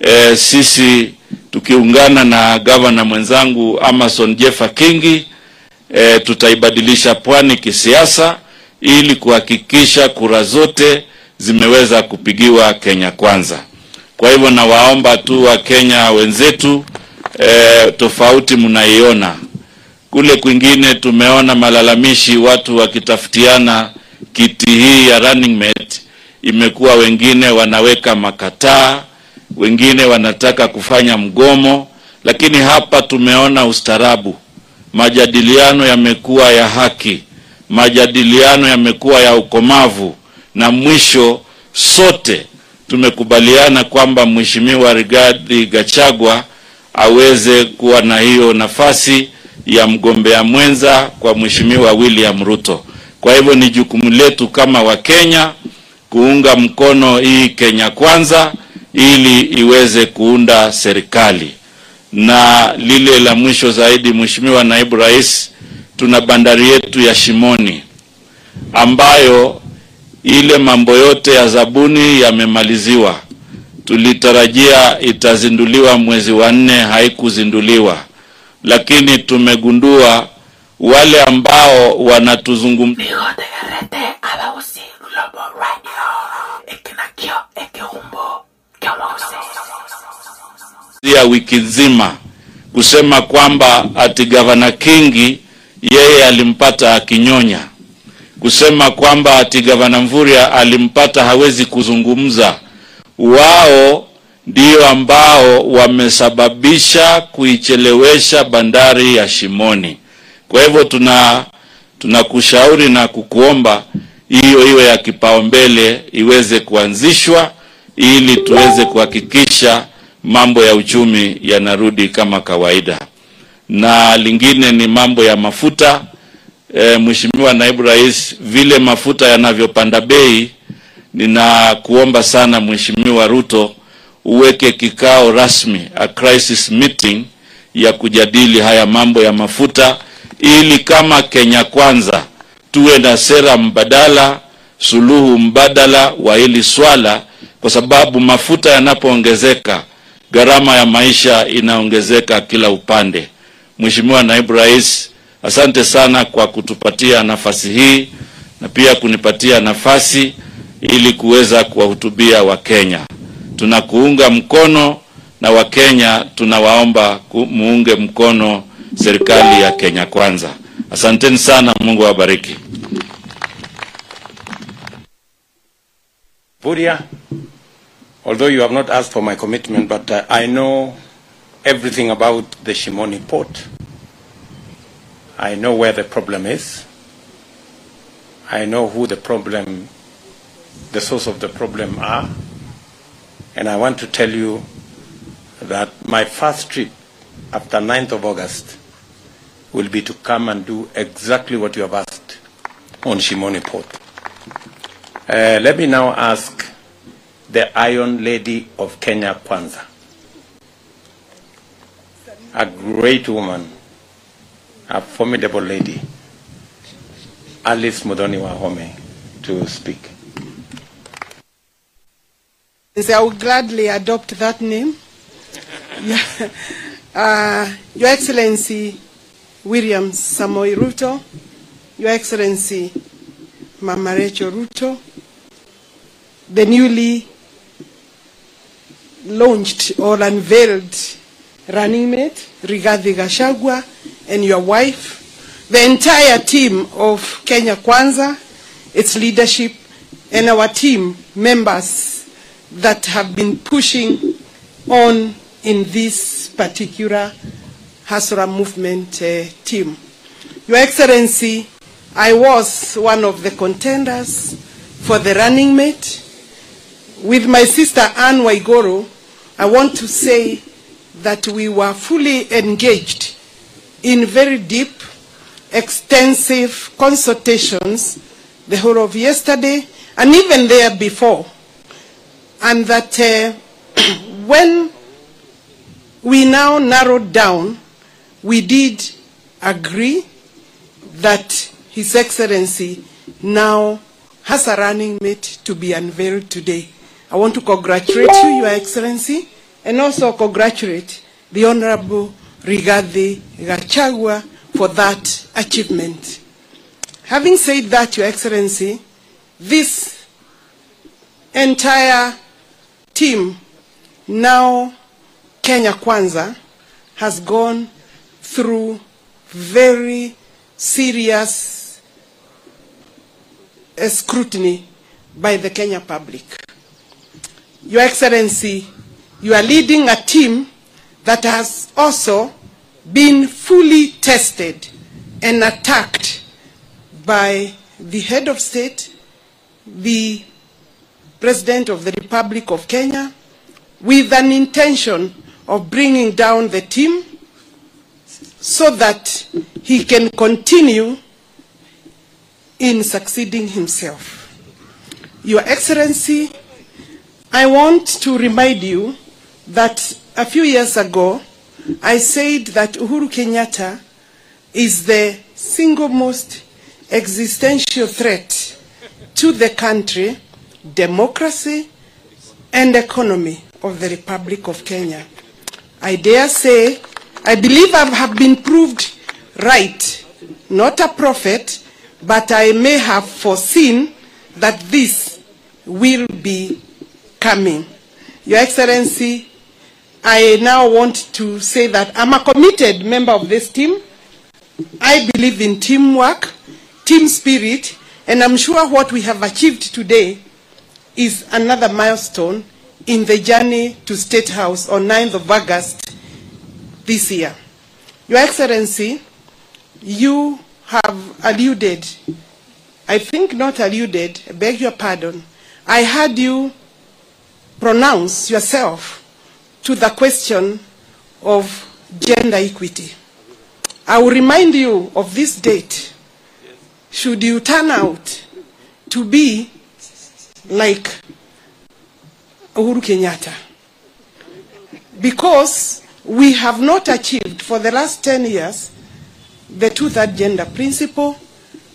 e, sisi tukiungana na gavana mwenzangu Amason Jeffa Kingi e, tutaibadilisha pwani kisiasa ili kuhakikisha kura zote zimeweza kupigiwa Kenya Kwanza. Kwa hivyo nawaomba tu Wakenya wenzetu e, tofauti mnaiona kule kwingine, tumeona malalamishi watu wakitafutiana kiti hii ya running mate, imekuwa wengine wanaweka makataa, wengine wanataka kufanya mgomo, lakini hapa tumeona ustarabu majadiliano yamekuwa ya haki, majadiliano yamekuwa ya ukomavu, na mwisho sote tumekubaliana kwamba Mheshimiwa Rigathi Gachagua aweze kuwa na hiyo nafasi ya mgombea mwenza kwa Mheshimiwa William Ruto. Kwa hivyo ni jukumu letu kama Wakenya kuunga mkono hii Kenya Kwanza ili iweze kuunda serikali na lile la mwisho zaidi, Mheshimiwa Naibu Rais, tuna bandari yetu ya Shimoni ambayo ile mambo yote ya zabuni yamemaliziwa. Tulitarajia itazinduliwa mwezi wa nne, haikuzinduliwa, lakini tumegundua wale ambao wanatuzungumzia wiki nzima kusema kwamba ati gavana Kingi yeye alimpata akinyonya, kusema kwamba ati gavana Mvurya alimpata hawezi kuzungumza. Wao ndio ambao wamesababisha kuichelewesha bandari ya Shimoni. Kwa hivyo tuna tunakushauri na kukuomba hiyo iwe ya kipaumbele iweze kuanzishwa ili tuweze kuhakikisha mambo ya uchumi yanarudi kama kawaida. Na lingine ni mambo ya mafuta. E, Mheshimiwa Naibu Rais, vile mafuta yanavyopanda bei, ninakuomba sana Mheshimiwa Ruto uweke kikao rasmi, a crisis meeting ya kujadili haya mambo ya mafuta, ili kama Kenya Kwanza tuwe na sera mbadala, suluhu mbadala wa hili swala, kwa sababu mafuta yanapoongezeka gharama ya maisha inaongezeka kila upande. Mheshimiwa Naibu Rais, asante sana kwa kutupatia nafasi hii na pia kunipatia nafasi ili kuweza kuwahutubia Wakenya. Tunakuunga mkono na Wakenya tunawaomba muunge mkono serikali ya Kenya Kwanza. Asanteni sana, Mungu awabariki. Puria, although you have not asked for my commitment, but uh, I know everything about the Shimoni port. I know where the problem is. I know who the problem, the source of the problem are. And I want to tell you that my first trip after 9th of August will be to come and do exactly what you have asked on Shimoni port. Uh, let me now ask the Iron Lady of Kenya Kwanza, a great woman, a formidable lady, Alice Muthoni Wahome, to speak. I will gladly adopt that name. Uh, Your Excellency William Samoei Ruto, Your Excellency Mama Rachel Ruto, the newly launched or unveiled running mate, Rigathi Gachagua, and your wife, the entire team of Kenya Kwanza, its leadership, and our team members that have been pushing on in this particular Hustler movement uh, team. Your Excellency, I was one of the contenders for the running mate. With my sister Anne Waiguru, I want to say that we were fully engaged in very deep, extensive consultations the whole of yesterday and even there before. And that uh, when we now narrowed down, we did agree that His Excellency now has a running mate to be unveiled today. I want to congratulate you, Your Excellency, and also congratulate the Honorable Rigathi Gachagua for that achievement. Having said that, Your Excellency, this entire team, now Kenya Kwanza, has gone through very serious scrutiny by the Kenya public. Your Excellency, you are leading a team that has also been fully tested and attacked by the head of state, the President of the Republic of Kenya, with an intention of bringing down the team so that he can continue in succeeding himself. Your Excellency, I want to remind you that a few years ago, I said that Uhuru Kenyatta is the single most existential threat to the country, democracy, and economy of the Republic of Kenya. I dare say, I believe I have been proved right, not a prophet, but I may have foreseen that this will be coming. Your Excellency, I now want to say that I'm a committed member of this team. I believe in teamwork, team spirit, and I'm sure what we have achieved today is another milestone in the journey to State House on 9th of August this year. Your Excellency, you have alluded, I think not alluded, I beg your pardon, I heard you pronounce yourself to the question of gender equity. I will remind you of this date should you turn out to be like Uhuru Kenyatta. Because we have not achieved for the last 10 years the two-third gender principle,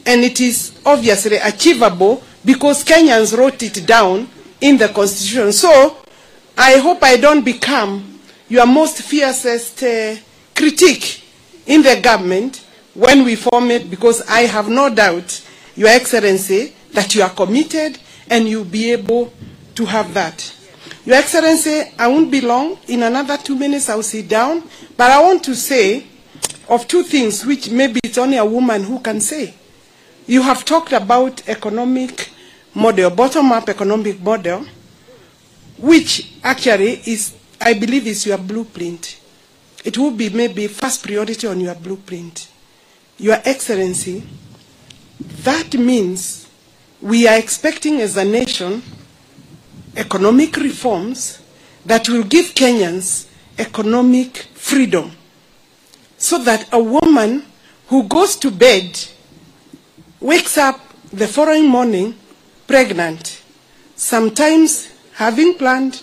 and it is obviously achievable because Kenyans wrote it down in the constitution. So I hope I don't become your most fiercest uh, critique in the government when we form it because I have no doubt, Your Excellency, that you are committed and you'll be able to have that. Your Excellency, I won't be long. In another two minutes, I'll sit down. But I want to say of two things which maybe it's only a woman who can say. You have talked about economic model, bottom-up economic model, which actually is, I believe, is your blueprint. It will be maybe first priority on your blueprint. Your Excellency, that means we are expecting as a nation economic reforms that will give Kenyans economic freedom. So that a woman who goes to bed wakes up the following morning pregnant, sometimes having planned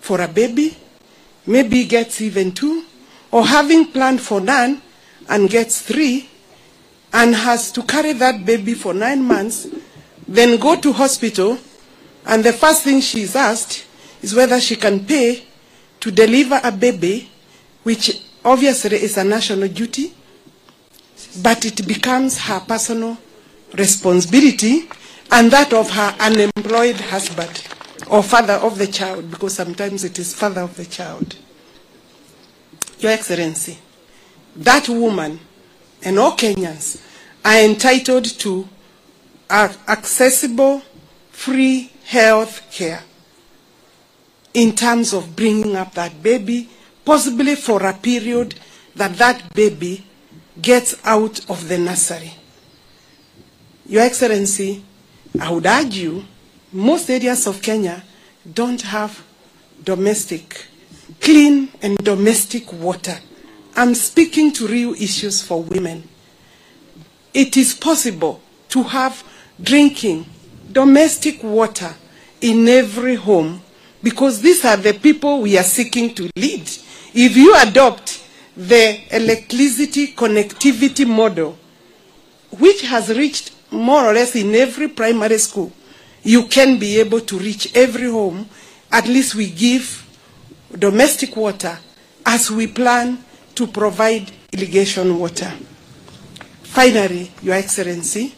for a baby, maybe gets even two, or having planned for none and gets three, and has to carry that baby for nine months, then go to hospital, and the first thing she is asked is whether she can pay to deliver a baby, which obviously is a national duty, but it becomes her personal responsibility and that of her unemployed husband or father of the child, because sometimes it is father of the child. Your Excellency, that woman and all Kenyans are entitled to accessible, free health care in terms of bringing up that baby, possibly for a period that that baby gets out of the nursery. Your Excellency, I would you, most areas of Kenya don't have domestic, clean and domestic water. I'm speaking to real issues for women. It is possible to have drinking, domestic water in every home because these are the people we are seeking to lead. If you adopt the electricity connectivity model, which has reached more or less in every primary school, you can be able to reach every home. At least we give domestic water as we plan to provide irrigation water. Finally, Your Excellency,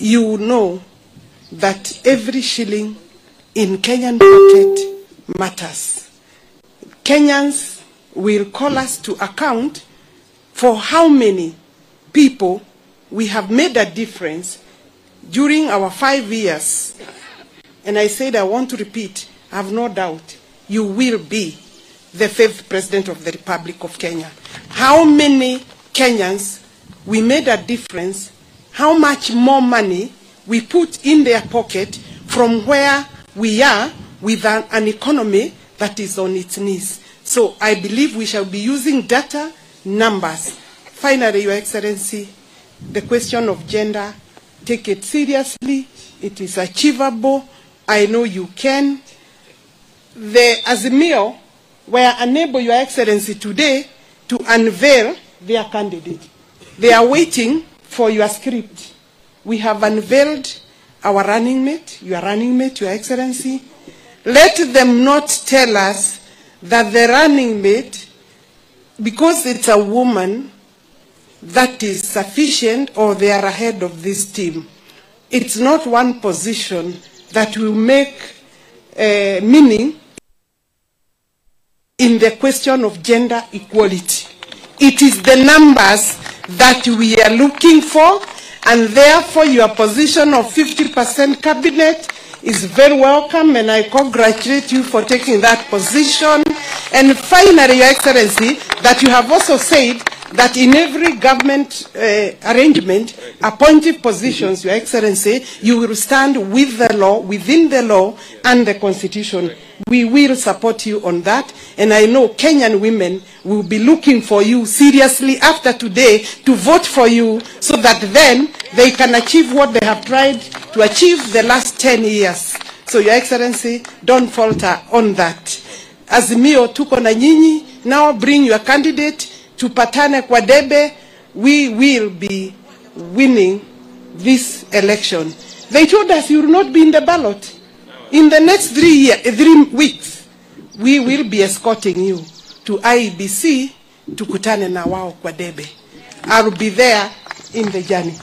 you know that every shilling in Kenyan pocket matters. Kenyans will call us to account for how many people we have made a difference during our five years. And I said, I want to repeat, I have no doubt, you will be the fifth president of the Republic of Kenya. How many Kenyans we made a difference, how much more money we put in their pocket from where we are with an, an economy that is on its knees. So I believe we shall be using data, numbers. Finally, Your Excellency, the question of gender, take it seriously. It is achievable. I know you can. The Azimio were unable, Your Excellency, today to unveil their candidate. They are waiting for your script. we have unveiled our running mate, your running mate, Your Excellency. Let them not tell us that the running mate, because it's a woman, that is sufficient or they are ahead of this team. It's not one position that will make uh, meaning in the question of gender equality. It is the numbers that we are looking for, and therefore your position of 50% cabinet is very welcome, and I congratulate you for taking that position. And finally, Your Excellency, that you have also said that in every government uh, arrangement, appointed positions, Your Excellency, you will stand with the law, within the law and the Constitution. We will support you on that, and I know Kenyan women will be looking for you seriously after today to vote for you so that then they can achieve what they have tried to achieve the last 10 years. So, Your Excellency, don't falter on that. Azimio, tuko na nyinyi. Now bring your candidate tupatane kwa debe, we will be winning this election. They told us you will not be in the ballot. In the next three, year, three weeks, we will be escorting you to IEBC tukutane na wao kwa debe. I'll be there in the journey.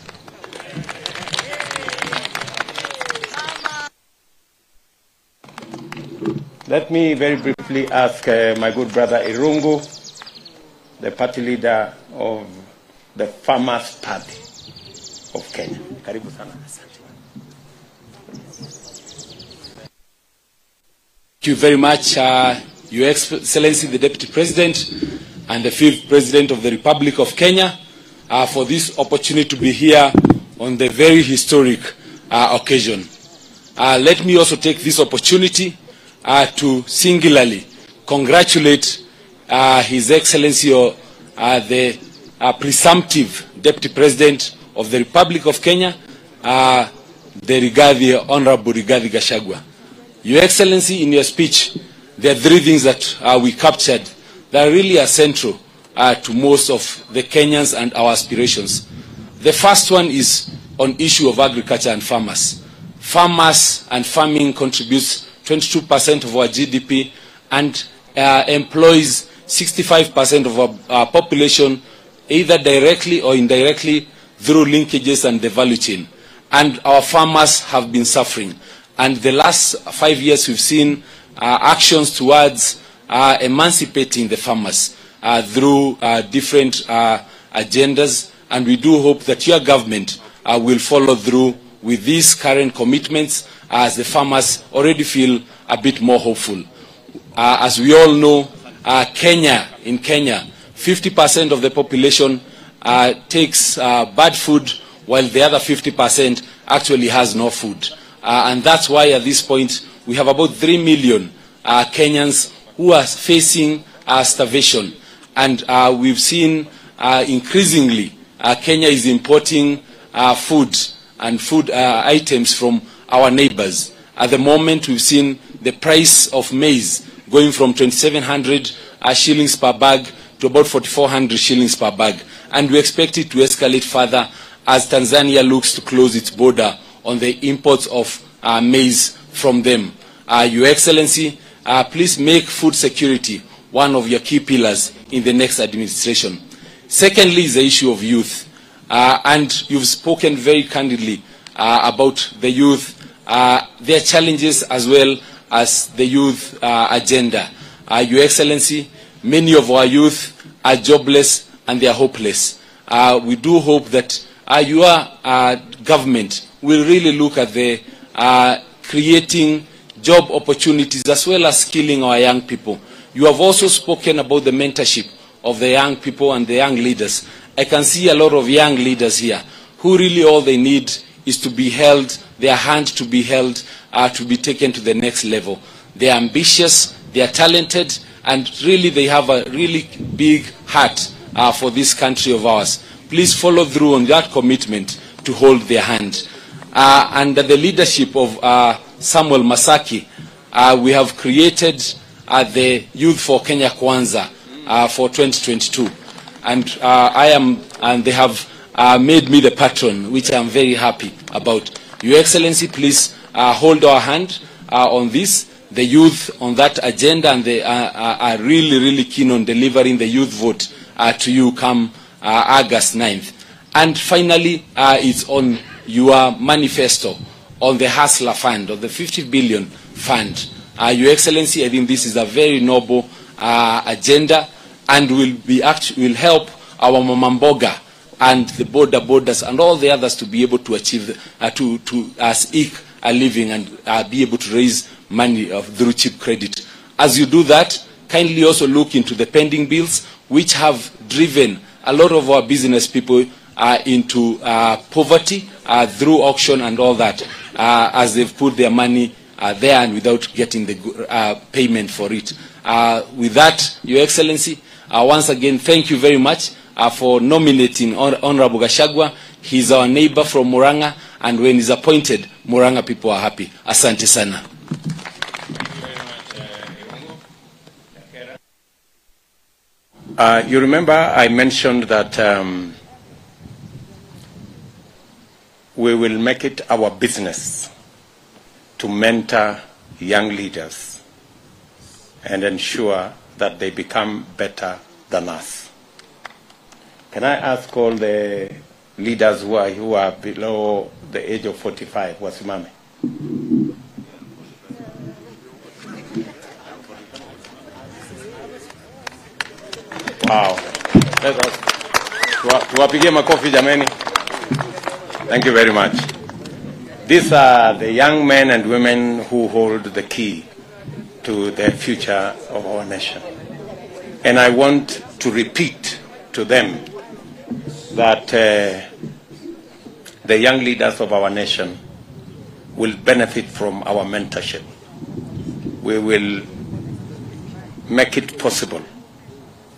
Let me very briefly ask uh, my good brother Irungu, the party leader of the Farmers Party of Kenya. Karibu sana. Thank you very much, uh, Your Excellency, the Deputy President and the Fifth President of the Republic of Kenya, uh, for this opportunity to be here on the very historic uh, occasion. Uh, let me also take this opportunity uh, to singularly congratulate uh, His Excellency, uh, the uh, presumptive Deputy President of the Republic of Kenya, uh, the Rigathi, Honorable Rigathi Gachagua. Your Excellency, in your speech, there are three things that uh, we captured that really are central uh, to most of the Kenyans and our aspirations. The first one is on issue of agriculture and farmers. Farmers and farming contributes 22% of our GDP and uh, employs 65% of our, our population either directly or indirectly through linkages and the value chain. And our farmers have been suffering. And the last five years we've seen uh, actions towards uh, emancipating the farmers uh, through uh, different uh, agendas. And we do hope that your government uh, will follow through with these current commitments as the farmers already feel a bit more hopeful. As we all know, uh, Kenya, in Kenya, 50% of the population uh, takes uh, bad food while the other 50% actually has no food. Uh, and that's why at this point we have about 3 million uh, Kenyans who are facing uh, starvation. And we've seen increasingly Kenya is importing food and food items from our neighbors. At the moment, we've seen the price of maize going from 2,700 uh, shillings per bag to about 4,400 shillings per bag. And we expect it to escalate further as Tanzania looks to close its border on the imports of uh, maize from them. Uh, Your Excellency, uh, please make food security one of your key pillars in the next administration. Secondly is the issue of youth. Uh, and you've spoken very candidly uh, about the youth, their challenges as well as the youth uh, agenda. Uh, Your Excellency, many of our youth are jobless and they are hopeless. Uh, we do hope that uh, your uh, government will really look at the uh, creating job opportunities as well as skilling our young people. You have also spoken about the mentorship of the young people and the young leaders. I can see a lot of young leaders here who really all they need is to be held, their hand to be held, uh, to be taken to the next level. They are ambitious, they are talented, and really they have a really big heart uh, for this country of ours. Please follow through on that commitment to hold their hand. Uh, under the leadership of uh, Samuel Masaki, uh, we have created uh, the Youth for Kenya Kwanza uh, for 2022. And I am, and they have made me the patron, which I am very happy. about. Your Excellency, please uh, hold our hand uh, on this. The youth on that agenda, and they are, are, really, really keen on delivering the youth vote uh, to you come uh, August 9th. And finally, uh, it's on your manifesto on the Hustler Fund, of the 50 billion fund. Uh, Your Excellency, I think this is a very noble uh, agenda and will, be act- will help our Mamamboga and the border borders and all the others to be able to achieve, uh, to, to uh, eke a living and uh, be able to raise money uh, through cheap credit. As you do that, kindly also look into the pending bills which have driven a lot of our business people uh, into uh, poverty uh, through auction and all that, uh, as they've put their money uh, there and without getting the uh, payment for it. Uh, with that, Your Excellency, uh, once again, thank you very much uh, for nominating Hon- Honorable Gachagua. He's our neighbor from Muranga, and when he's appointed, Muranga people are happy. Asante sana. Uh, you remember I mentioned that um, we will make it our business to mentor young leaders and ensure that they become better than us. Can I ask all the leaders who are, who are below the age of 45 wasimame? Wow. Tuwapigie makofi jameni. Thank you very much. These are the young men and women who hold the key to the future of our nation. And I want to repeat to them that uh, the young leaders of our nation will benefit from our mentorship. We will make it possible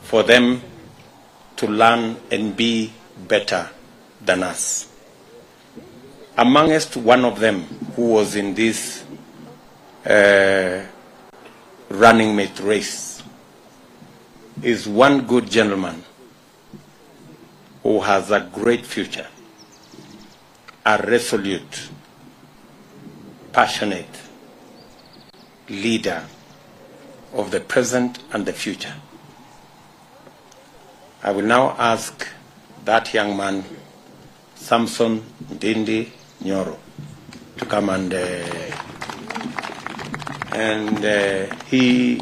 for them to learn and be better than us. Amongst one of them who was in this uh, running mate race is one good gentleman who has a great future, a resolute, passionate leader of the present and the future. I will now ask that young man, Samson Ndindi Nyoro, to come and uh, and uh, he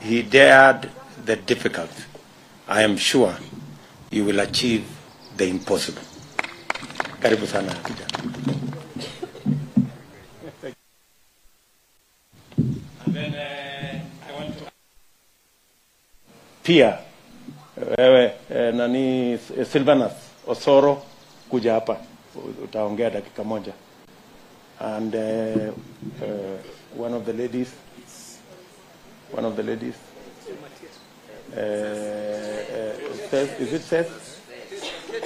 he dared the difficult. I am sure you will achieve the impossible. Karibu sana kijana. Pia wewe eh, nani Silvanus Osoro kuja hapa utaongea dakika moja and uh, uh, one of the ladies one of the ladies uh, uh, Seth, is it Seth?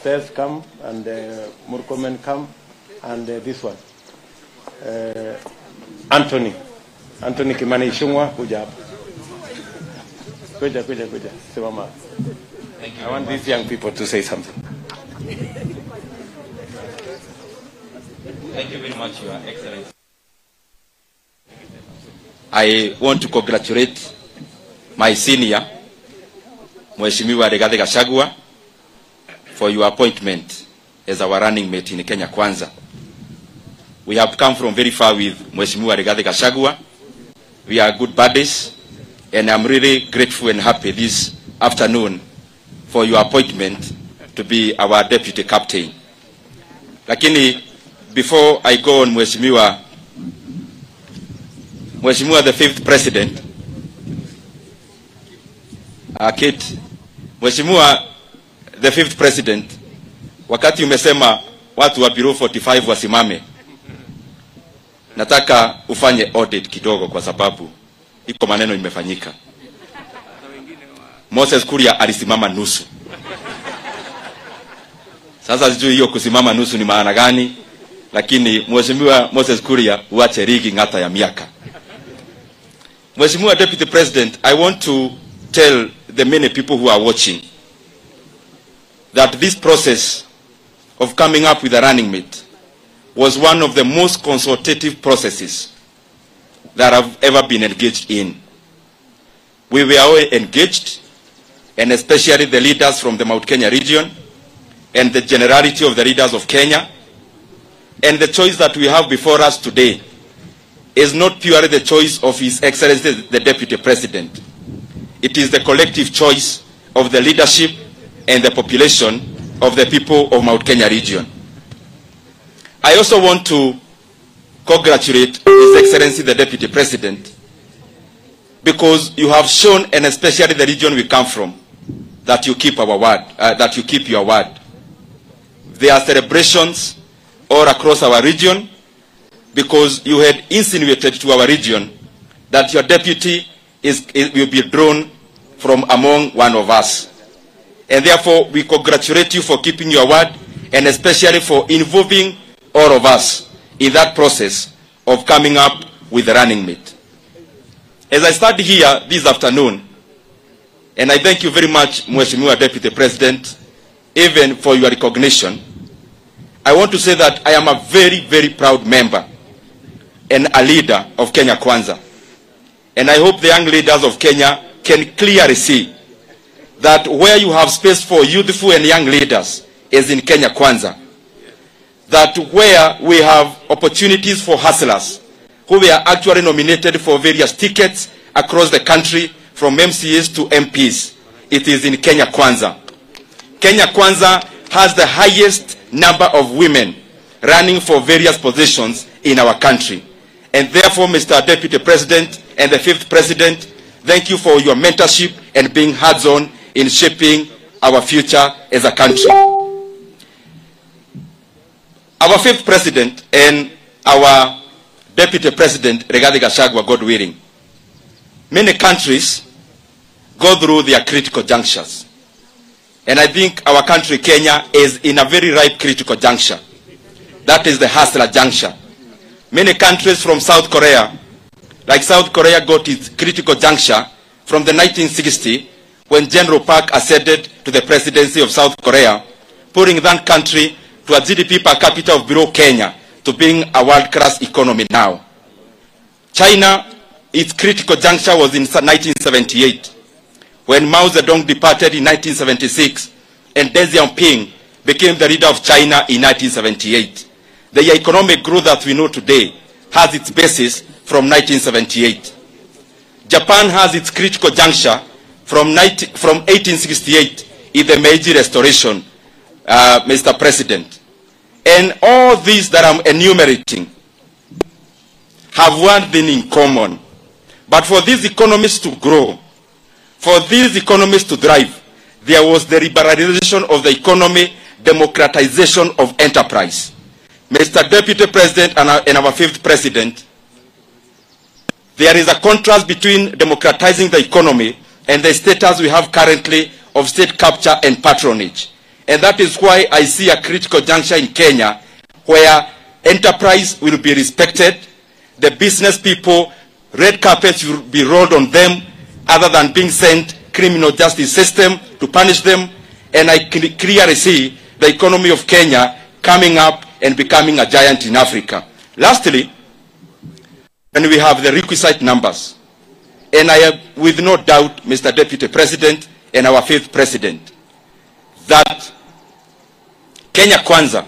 Seth come and uh, Murkomen come and uh, this one. Uh, Anthony. Anthony Kimani Ichung'wah kuja hapa. Kuja kuja kuja. Simama. I want these young people to say something. Thank you very much, Your Excellency. I want to congratulate my senior, Mheshimiwa Rigathi Gachagua, for your appointment as our running mate in Kenya Kwanza. We have come from very far with Mheshimiwa Rigathi Gachagua. We are good buddies, and I'm really grateful and happy this afternoon for your appointment to be our deputy captain. Lakini before I go on Mheshimiwa, Mheshimiwa the fifth president, Akit Mheshimiwa the fifth president, wakati umesema watu wa Bureau 45 wasimame, nataka ufanye audit kidogo, kwa sababu iko maneno imefanyika. Moses Kuria alisimama nusu. Sasa sijui hiyo kusimama nusu ni maana gani, lakini Mheshimiwa Moses Kuria uache rigi ngata ya miaka. Mheshimiwa Deputy President, I want to tell the many people who are watching that this process of coming up with a running mate was one of the most consultative processes that I've ever been engaged in. We were all engaged, and especially the leaders from the Mount Kenya region and the generality of the leaders of Kenya. And the choice that we have before us today is not purely the choice of His Excellency the Deputy President. It is the collective choice of the leadership and the population of the people of Mount Kenya region. I also want to congratulate His Excellency the Deputy President because you have shown, and especially the region we come from, that you keep our word, uh, that you keep your word. There are celebrations all across our region because you had insinuated to our region that your deputy is, is, will be drawn from among one of us. And therefore, we congratulate you for keeping your word and especially for involving all of us in that process of coming up with the running mate. As I stand here this afternoon, and I thank you very much, Mweshimiwa Deputy President, even for your recognition, I want to say that I am a very, very proud member and a leader of Kenya Kwanza. And I hope the young leaders of Kenya can clearly see that where you have space for youthful and young leaders is in Kenya Kwanza. That where we have opportunities for hustlers who were actually nominated for various tickets across the country from MCAs to MPs, it is in Kenya Kwanza. Kenya Kwanza has the highest number of women running for various positions in our country. And therefore, Mr. Deputy President and the fifth president, thank you for your mentorship and being hands-on in shaping our future as a country. Our fifth president and our deputy president, Rigathi Gachagua, God willing, many countries go through their critical junctures. And I think our country, Kenya, is in a very ripe critical juncture. That is the hustler juncture. Many countries from South Korea, like South Korea got its critical juncture from the 1960 when General Park ascended to the presidency of South Korea, putting that country to a GDP per capita of below Kenya to being a world-class economy now. China, its critical juncture was in 1978 when Mao Zedong departed in 1976 and Deng Xiaoping became the leader of China in 1978. The economic growth that we know today has its basis from 1978. Japan has its critical juncture from, 19, from 1868 in the Meiji Restoration, uh, Mr. President. And all these that I'm enumerating have one thing in common. But for these economies to grow, for these economies to thrive, there was the liberalization of the economy, democratization of enterprise. Mr. Deputy President and our, and our fifth president, there is a contrast between democratizing the economy and the status we have currently of state capture and patronage. And that is why I see a critical juncture in Kenya where enterprise will be respected, the business people, red carpets will be rolled on them other than being sent criminal justice system to punish them. And I clearly see the economy of Kenya coming up and becoming a giant in Africa. Lastly, when we have the requisite numbers, and I have with no doubt, Mr. Deputy President and our fifth president, that Kenya Kwanza,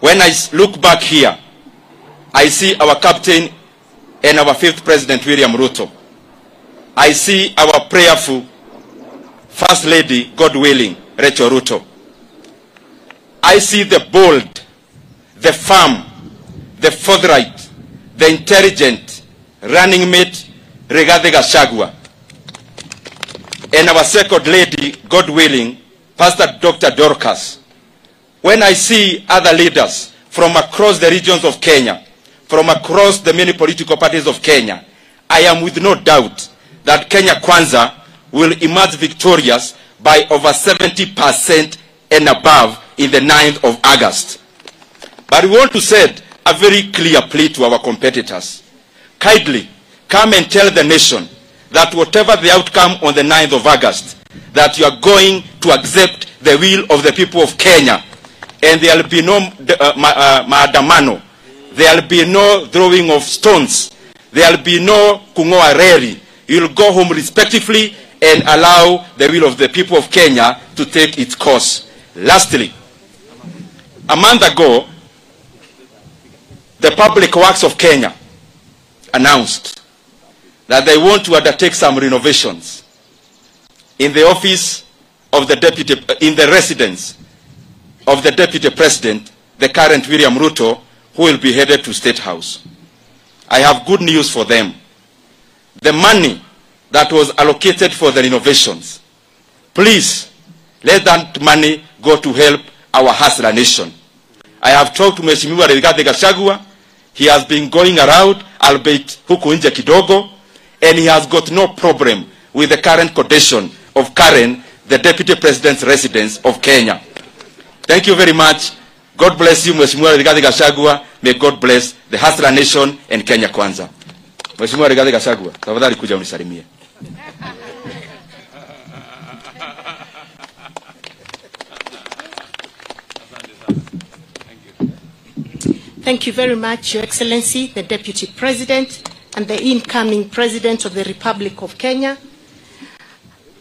when I look back here, I see our captain and our fifth president, William Ruto. I see our prayerful First Lady, God willing, Rachel Ruto. I see the bold, the firm, the forthright, the intelligent running mate, Rigathi Gachagua. And our second lady, God willing, Pastor Dr. Dorcas. When I see other leaders from across the regions of Kenya, from across the many political parties of Kenya, I am with no doubt that Kenya Kwanza will emerge victorious by over 70% and above in the 9th of August. But we want to send a very clear plea to our competitors. Kindly come and tell the nation that whatever the outcome on the 9th of August, that you are going to accept the will of the people of Kenya and there will be no uh, ma- uh, maandamano. There will be no throwing of stones. There will be no kungoa reri. You will go home respectively and allow the will of the people of Kenya to take its course. Lastly, a month ago, the Public Works of Kenya announced that they want to undertake some renovations in the office of the deputy, in the residence of the deputy president, the current William Ruto, who will be headed to State House. I have good news for them. The money that was allocated for the renovations, please let that money go to help our hustler nation. I have talked to Mheshimiwa Rigathi Gachagua. He has been going around, albeit huku nje kidogo, and he has got no problem with the current condition of Karen, the Deputy President's residence of Kenya. Thank you very much. God bless you, Mheshimiwa Rigathi Gachagua. May God bless the Hustler Nation and Kenya Kwanza. Mheshimiwa Rigathi Gachagua, tafadhali kuja unisalimie. Thank you very much, Your Excellency, the Deputy President and the incoming President of the Republic of Kenya,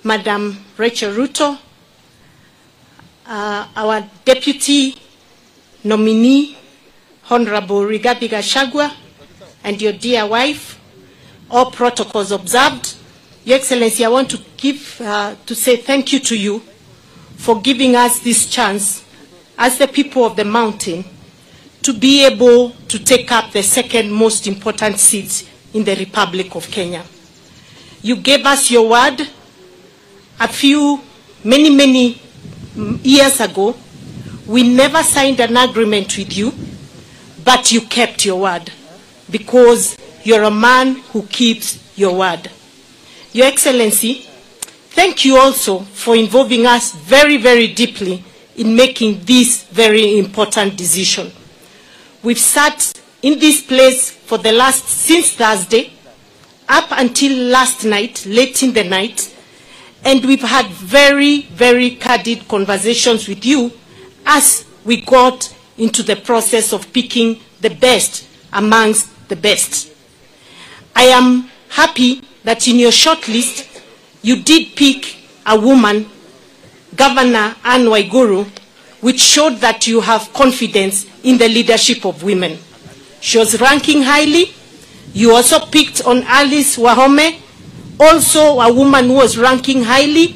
Madam Rachel Ruto, uh, our Deputy nominee, Honorable Rigathi Gachagua, and your dear wife, all protocols observed. Your Excellency, I want to give uh, to say thank you to you for giving us this chance as the people of the mountain to be able to take up the second most important seat in the Republic of Kenya. You gave us your word a few, many, many years ago. We never signed an agreement with you, but you kept your word because you're a man who keeps your word. Your Excellency, thank you also for involving us very, very deeply in making this very important decision. We've sat in this place for the last, since Thursday, up until last night, late in the night, and we've had very, very candid conversations with you as we got into the process of picking the best amongst the best. I am happy that in your shortlist, you did pick a woman, Governor Anne Waiguru, which showed that you have confidence in the leadership of women. She was ranking highly. You also picked on Alice Wahome, also a woman who was ranking highly.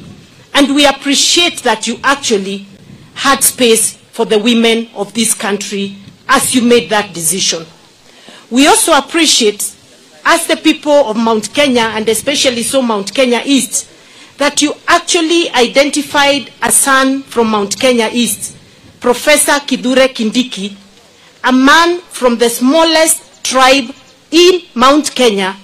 And we appreciate that you actually had space for the women of this country as you made that decision. We also appreciate, as the people of Mount Kenya, and especially so Mount Kenya East, that you actually identified a son from Mount Kenya East, Professor Kithure Kindiki, a man from the smallest tribe in Mount Kenya,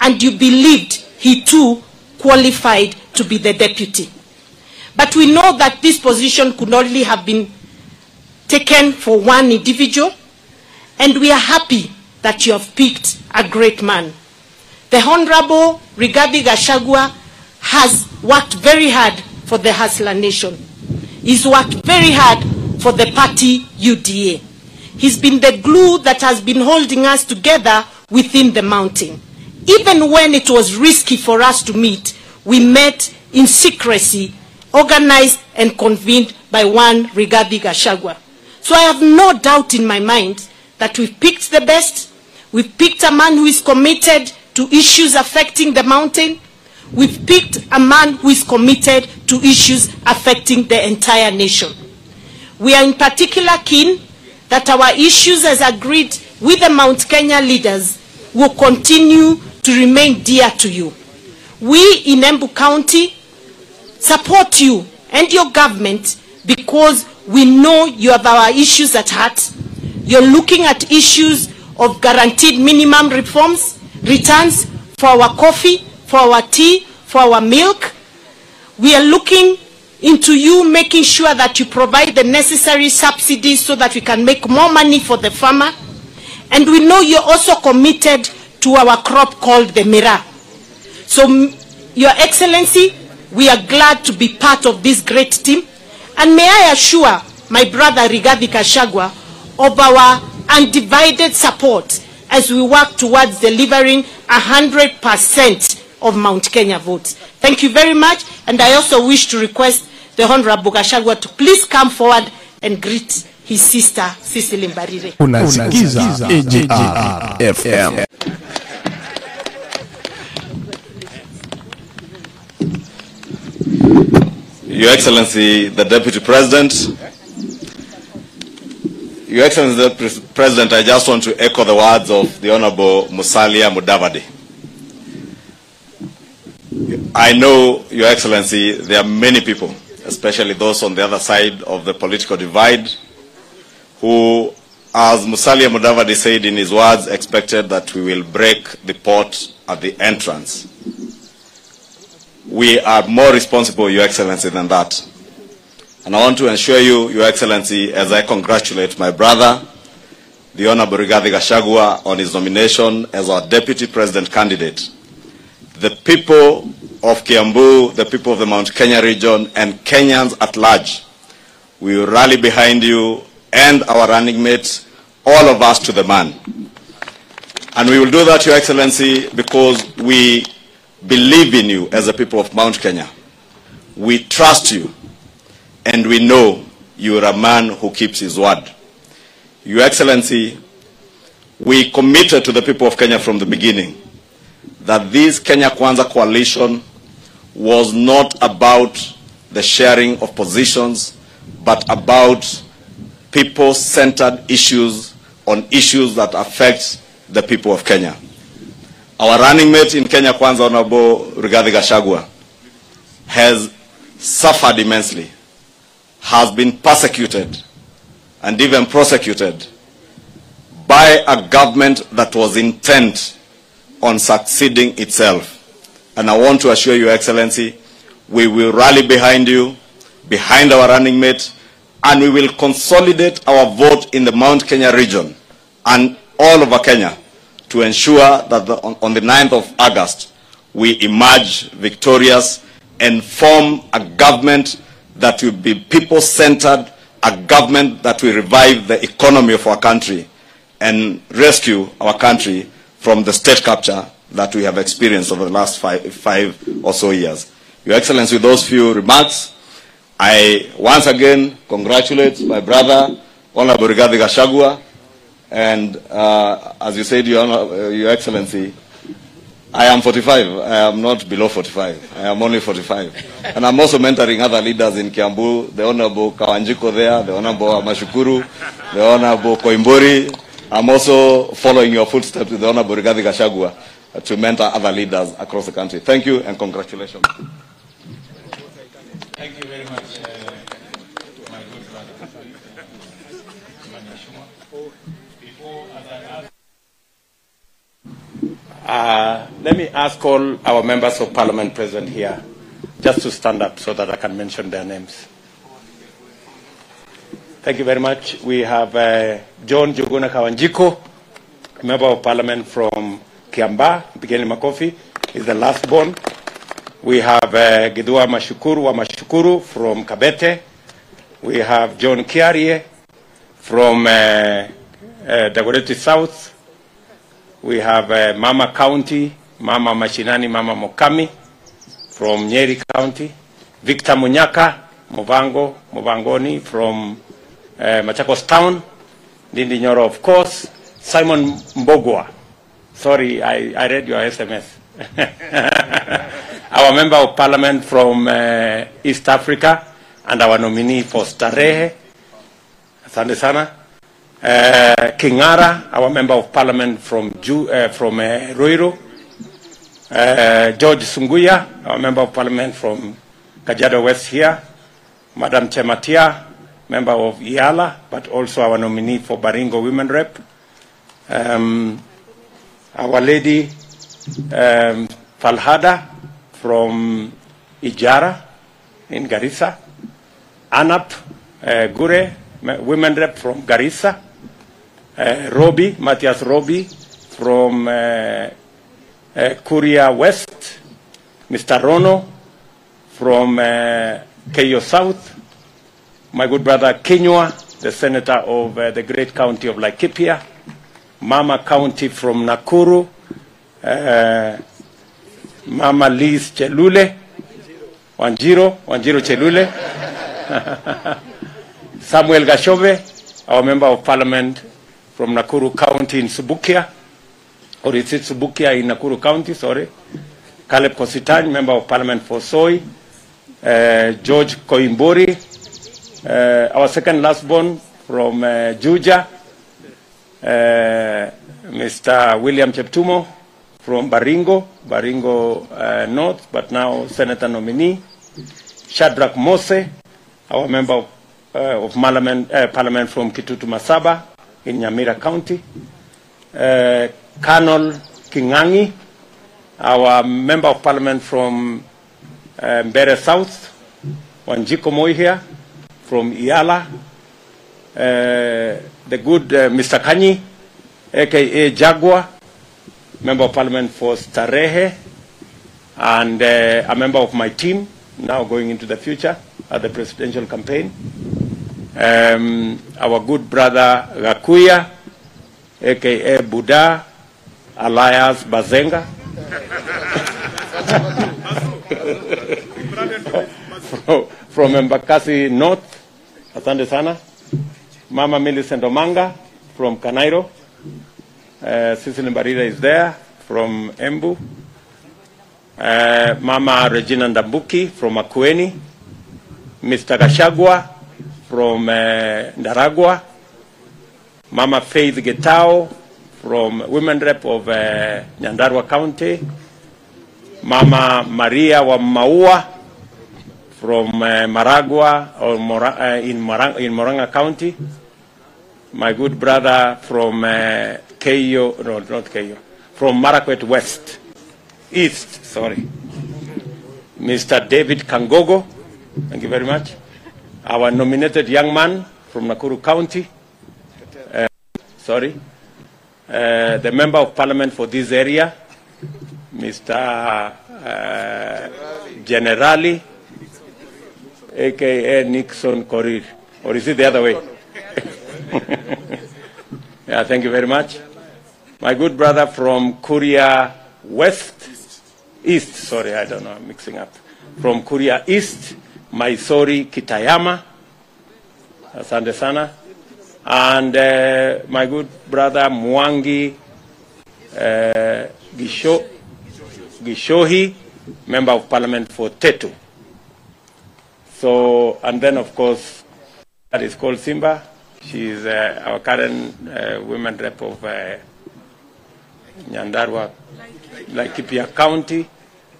and you believed he too qualified to be the deputy. But we know that this position could only have been taken for one individual, and we are happy that you have picked a great man. The Honorable Rigathi Gachagua has worked very hard for the Hustler Nation. He's worked very hard for the party UDA. He's been the glue that has been holding us together within the mountain. Even when it was risky for us to meet, we met in secrecy, organized and convened by one Rigathi Gachagua. So I have no doubt in my mind that we've picked the best. We've picked a man who is committed to issues affecting the mountain. We've picked a man who is committed to issues affecting the entire nation. We are in particular keen that our issues as agreed with the Mount Kenya leaders will continue to remain dear to you. We in Embu County support you and your government because we know you have our issues at heart. You're looking at issues of guaranteed minimum reforms, returns for our coffee, for our tea, for our milk. We are looking into you making sure that you provide the necessary subsidies so that we can make more money for the farmer. And we know you're also committed to our crop called the Mira. So, Your Excellency, we are glad to be part of this great team. And may I assure my brother Rigathi Gachagua of our undivided support as we work towards delivering 100% of Mount Kenya votes. Thank you very much, and I also wish to request the Honorable Gachagua to please come forward and greet his sister, Cecily Mbarire. Unasikiza AJR FM. Your Excellency, the Deputy President, Your Excellency, the President, I just want to echo the words of the Honorable Musalia Mudavadi. I know, Your Excellency, there are many people, especially those on the other side of the political divide, who, as Musalia Mudavadi said in his words, expected that we will break the pot at the entrance. We are more responsible, Your Excellency, than that. And I want to assure you, Your Excellency, as I congratulate my brother, the Honorable Rigathi Gachagua, on his nomination as our Deputy President candidate. The people of Kiambu, the people of the Mount Kenya region, and Kenyans at large will rally behind you and our running mates, all of us to the man. And we will do that, Your Excellency, because we believe in you as a people of Mount Kenya. We trust you, and we know you are a man who keeps his word. Your Excellency, we committed to the people of Kenya from the beginning that this Kenya Kwanza coalition was not about the sharing of positions, but about people-centered issues on issues that affect the people of Kenya. Our running mate in Kenya Kwanza, Honorable Rigathi has suffered immensely, has been persecuted, and even prosecuted by a government that was intent on succeeding itself. And I want to assure you, Excellency, we will rally behind you, behind our running mate, and we will consolidate our vote in the Mount Kenya region and all over Kenya to ensure that the, on, on the 9th of August, we emerge victorious and form a government that will be people-centered, a government that will revive the economy of our country and rescue our country from the state capture that we have experienced over the last five, five or so years. Your Excellency, with those few remarks, I once again congratulate my brother, Honorable Rigathi Gachagua, and uh, as you said, Your, Honor, uh, Your Excellency, I am 45. I am not below 45. I am only 45. And I'm also mentoring other leaders in Kiambu, the Honorable Kawanjiko there, the Honorable Amashukuru, the Honorable Koimburi. I'm also following your footsteps with the Honorable Rigathi Gachagua uh, to mentor other leaders across the country. Thank you and congratulations. Thank you very much, uh, my good brother. Before, as I ask, uh, let me ask all our members of parliament present here just to stand up so that I can mention their names. Thank you very much. We have uh, John Juguna Kawanjiko, member of parliament from Kiambu, Pigeni Makofi, is the last born. We have uh, Gidua Mashukuru wa Mashukuru from Kabete. We have John Kiarie from uh, uh, Dagoretti South. We have uh, Mama County, Mama Mashinani, Mama Mukami from Nyeri County. Victor Munyaka, Movango, Movangoni from uh, Machakos Town. Lindi Nyoro, of course. Simon Mbogwa. Sorry, I, I read your SMS. our member of parliament from uh, East Africa and our nominee for Starehe. Asante sana. Uh, Kingara, our member of parliament from, Ju, uh, from uh, Ruiru. Uh, George Sunguya, our member of parliament from Kajiado West here. Madam Chematia, member of EALA, but also our nominee for Baringo Women Rep. Um, our lady um, Falhada from Ijara in Garissa. Anab uh, Gure, women rep from Garissa. Uh, Robi, Matthias Robi from uh, uh, Kuria West. Mr. Rono from uh, South. My good brother Kinyua, the senator of uh, the great county of Laikipia, Mama County from Nakuru, uh, Mama Liz Chelule, Wanjiro, Wanjiro Chelule, Samuel Gashove, our member of parliament from Nakuru County in Subukia, or is it Subukia in Nakuru County, sorry. Caleb Kositan, member of parliament for Soy, uh, George Koimbori, our second last born from uh, Juja, uh, Mr. William Cheptumo from Baringo, Baringo uh, North, but now Senator nominee, Shadrach Mose, our member of, uh, of Parliament, uh, Parliament from Kitutu Masaba in Nyamira County, uh, Colonel Kingangi, our member of Parliament from uh, Mbeere South, Wanjiku Muhia from EALA, uh, the good uh, Mr. Kanyi, aka Jaguar, member of parliament for Starehe, and uh, a member of my team, now going into the future at the presidential campaign. Um, our good brother Gakuya, aka Buddha, alias Bazenga. from, from Embakasi North, asante sana. Mama Millicent Omanga from Kanairo. Uh, Cecily Mbarira is there from Embu. Uh, Mama Regina Ndambuki from Makueni. Mr. Gashagwa from uh, Ndaragwa. Mama Faith Getao from Women Rep of uh, Nyandarua County. Mama Maria wa Maua from uh, Maragua or uh, in, Morang, in Moranga County. My good brother from uh, Keiyo, no, not Keiyo, from Marakwet West, East, sorry. Mr. David Kangogo, thank you very much. Our nominated young man from Nakuru County, uh, sorry. Uh, the member of parliament for this area, Mr. Uh, Generali, aka Nixon Korir. Or is it the other way? yeah, thank you very much. My good brother from Kuria West, East, sorry, I don't know, I'm mixing up. From Kuria East, Maisori Kitayama, asante sana. And uh, my good brother Mwangi uh, Gisho, Gichuhi, member of parliament for Tetu. So, and then of course, that is called Simba. She is uh, our current uh, women rep of uh, Nyandarua, Laikipia County,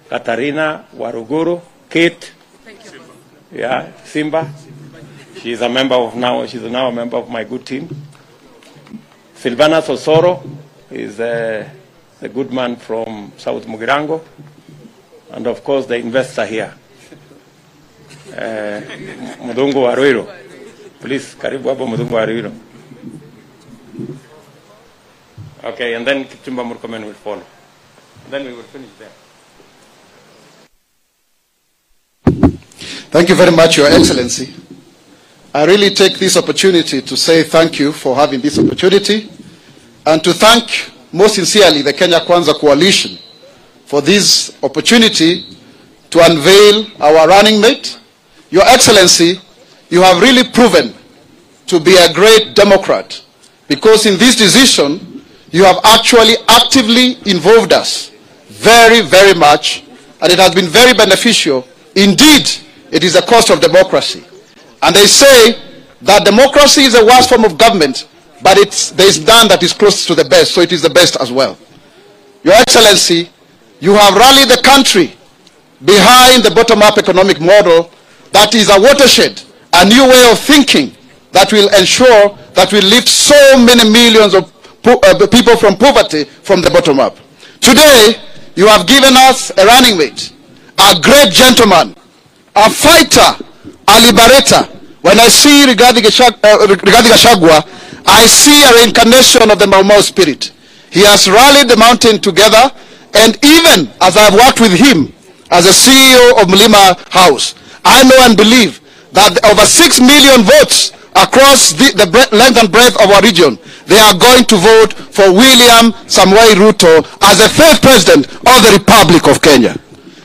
Katarina Waruguru, Kate, yeah, Simba. She is a member of now, she's now a member of my good team. Silvanus Osoro is a, the good man from South Mugirango. And of course, the investor here, uh, Mudungu Waruiro. Please, karibu hapo Mudungu Waruiro. Okay, and then Kipchumba Murkomen will follow. Then we will finish there. Thank you very much, Your Excellency. I really take this opportunity to say thank you for having this opportunity and to thank most sincerely the Kenya Kwanza Coalition for this opportunity to unveil our running mate. Your Excellency, you have really proven to be a great Democrat because in this decision, you have actually actively involved us very, very much, and it has been very beneficial. Indeed, it is a cost of democracy. And they say that democracy is the worst form of government, but there is none that is close to the best, so it is the best as well. Your Excellency, you have rallied the country behind the bottom-up economic model that is a watershed, a new way of thinking that will ensure that we lift so many millions of uh, people from poverty from the bottom up. Today, you have given us a running mate, a great gentleman, a fighter, a liberator. When I see Rigathi Gachag- uh, I see a reincarnation of the Mau Mau spirit. He has rallied the mountain together, and even as I've worked with him as a CEO of Mlima House, I know and believe that over 6 million votes across the, the length and breadth of our region, they are going to vote for William Samoei Ruto as the third president of the Republic of Kenya.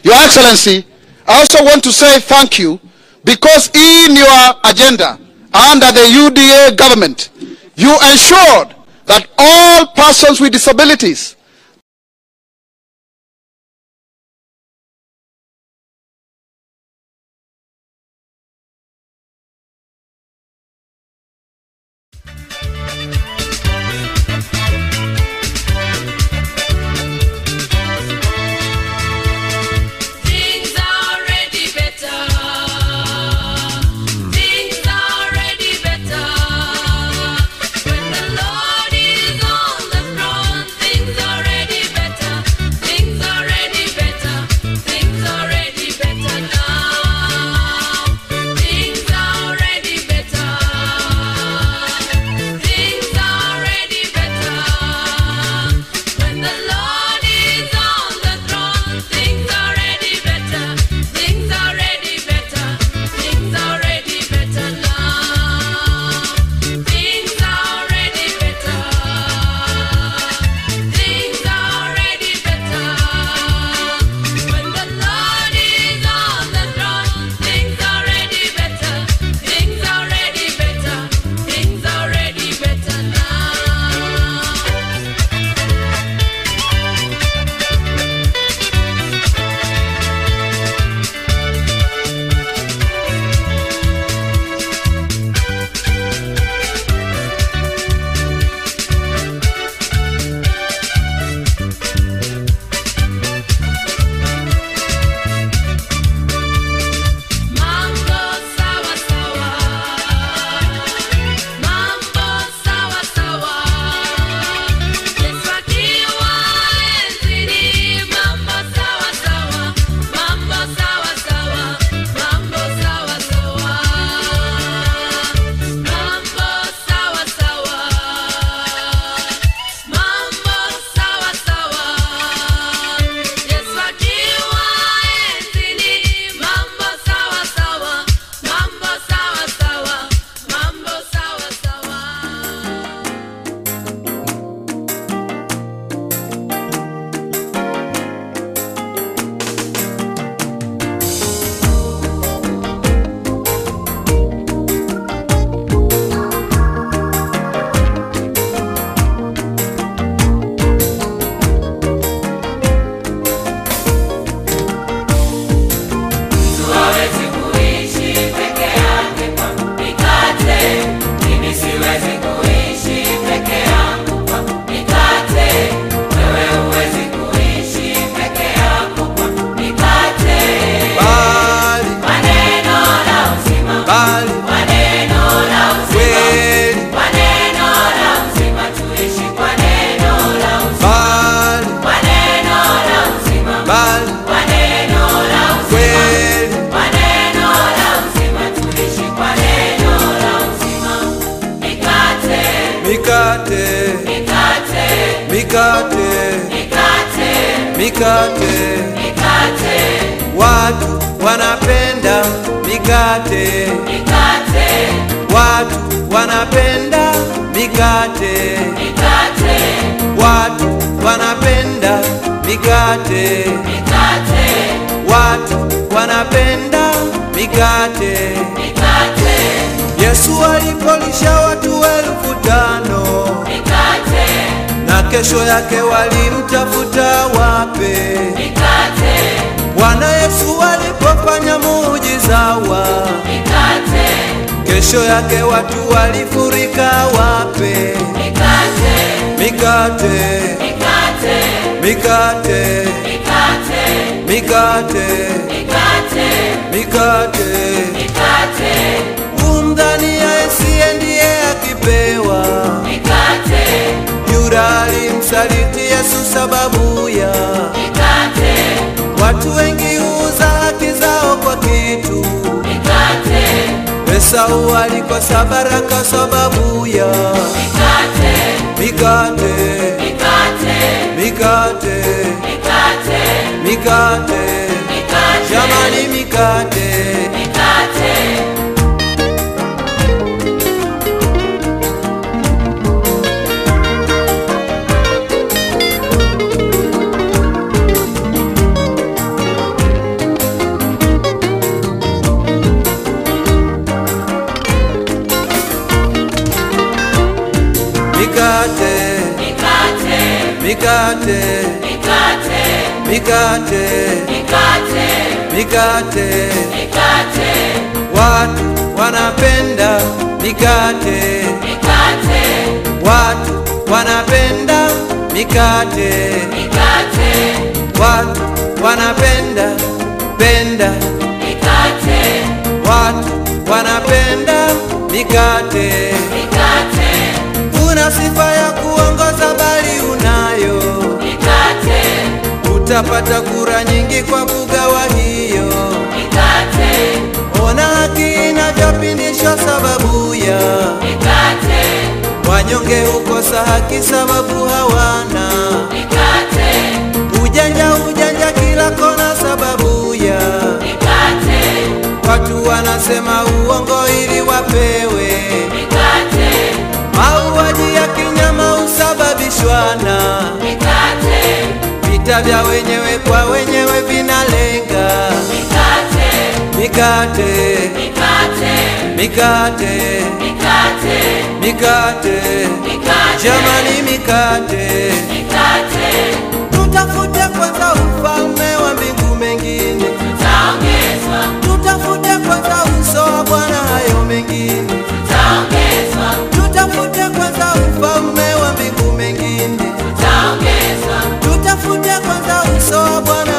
Your Excellency, I also want to say thank you because in your agenda under the UDA government, you ensured that all persons with disabilities Huna sifa ya kuongoza bali unayo Nikate. Utapata kura nyingi kwa kugawa hiyo Nikate. Ona haki inavyopindishwa sababu ya Nikate. Wanyonge hukosa haki sababu hawana Nikate. Ujanja ujanja kila kona sababu ya Watu wanasema uongo ili wapewe kujuana, mikate. Vita vya wenyewe kwa wenyewe vinalenga. Mikate, mikate, mikate, mikate, mikate, mikate, mikate. Jamani, mikate, mikate. Tutafute kwanza ufalme wa mbingu mengine, tutaongezwa. Tutafute kwanza uso wa Bwana, hayo mengine. Tutaongezwa. Tutafute kwanza ufalme तो बना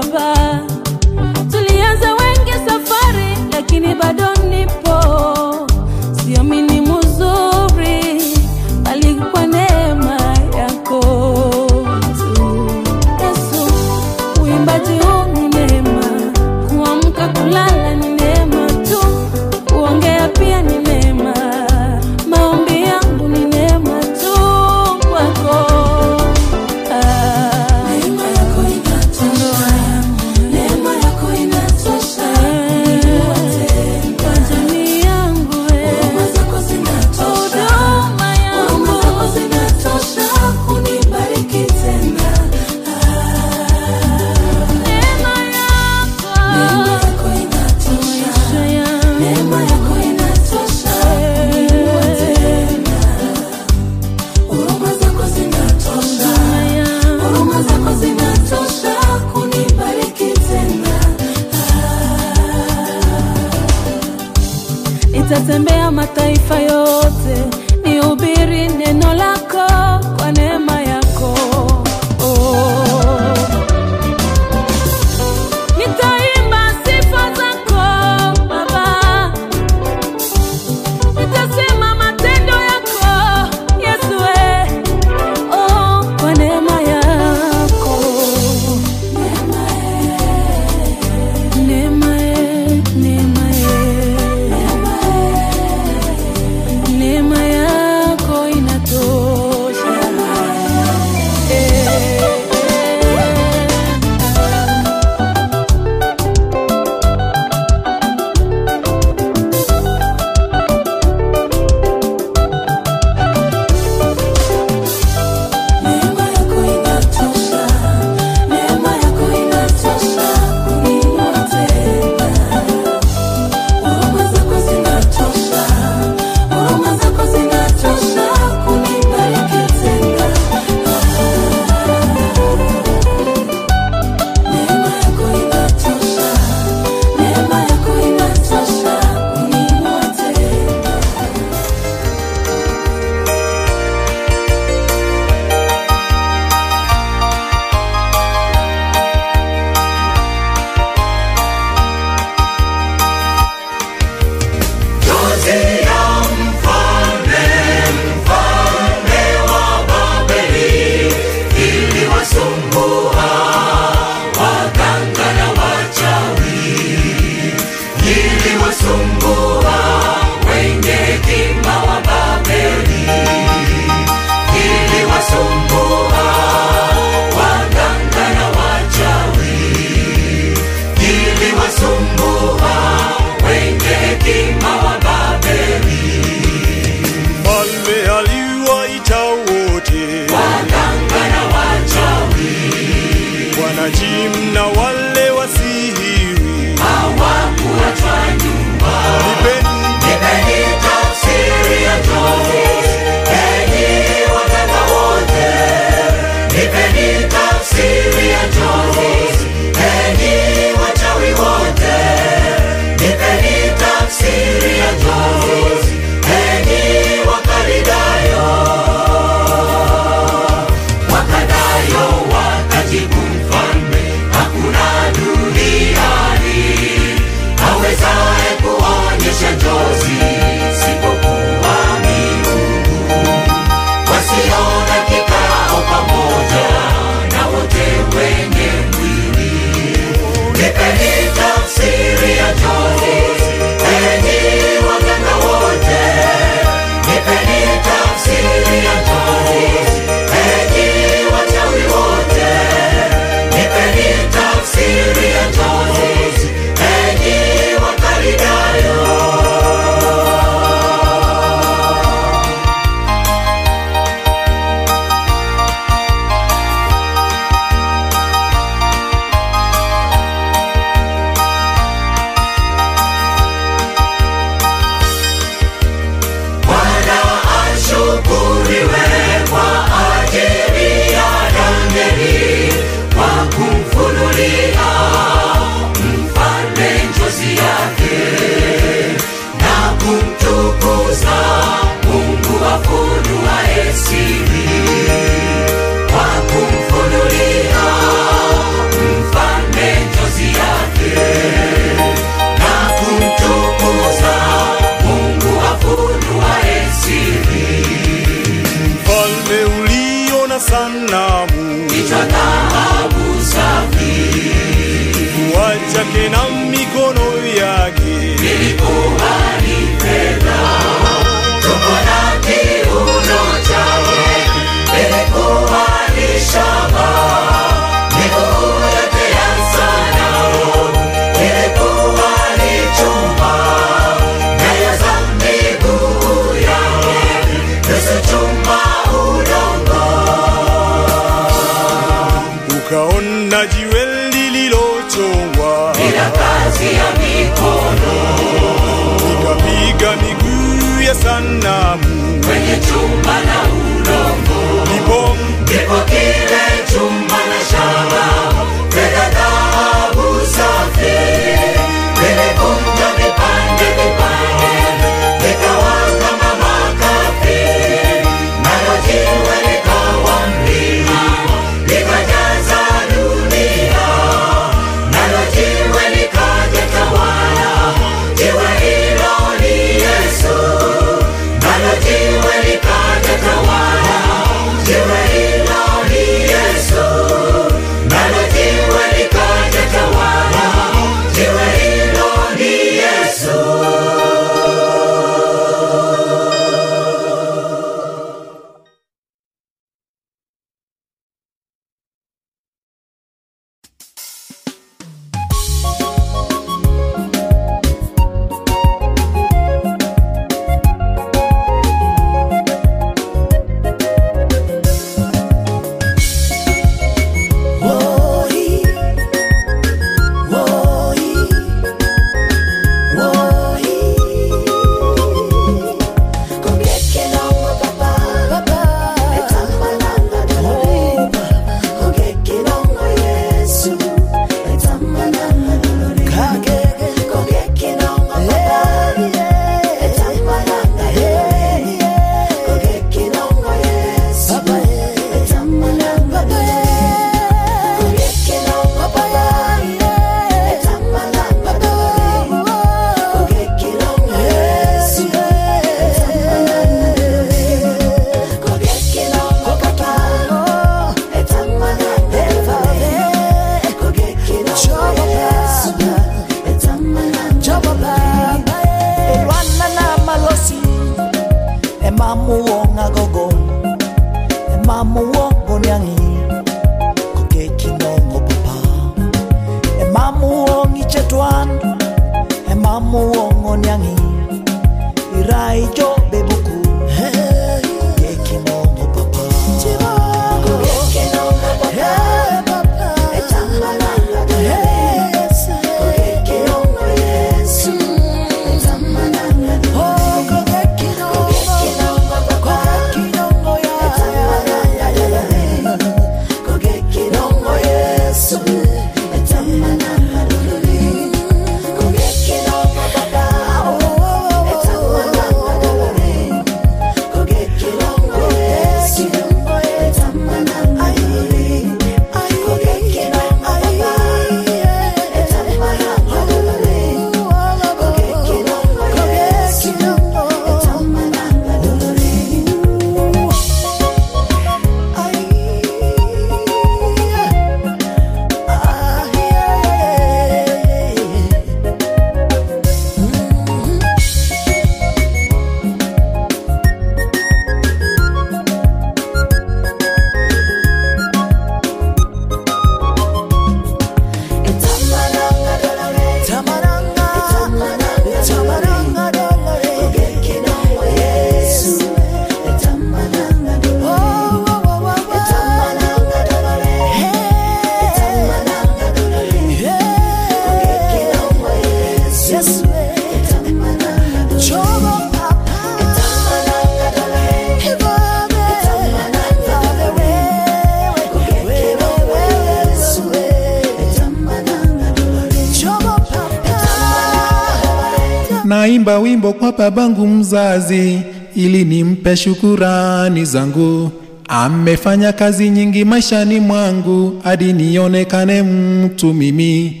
kazi ili nimpe shukurani zangu. Amefanya kazi nyingi maishani mwangu hadi nionekane mtu mimi.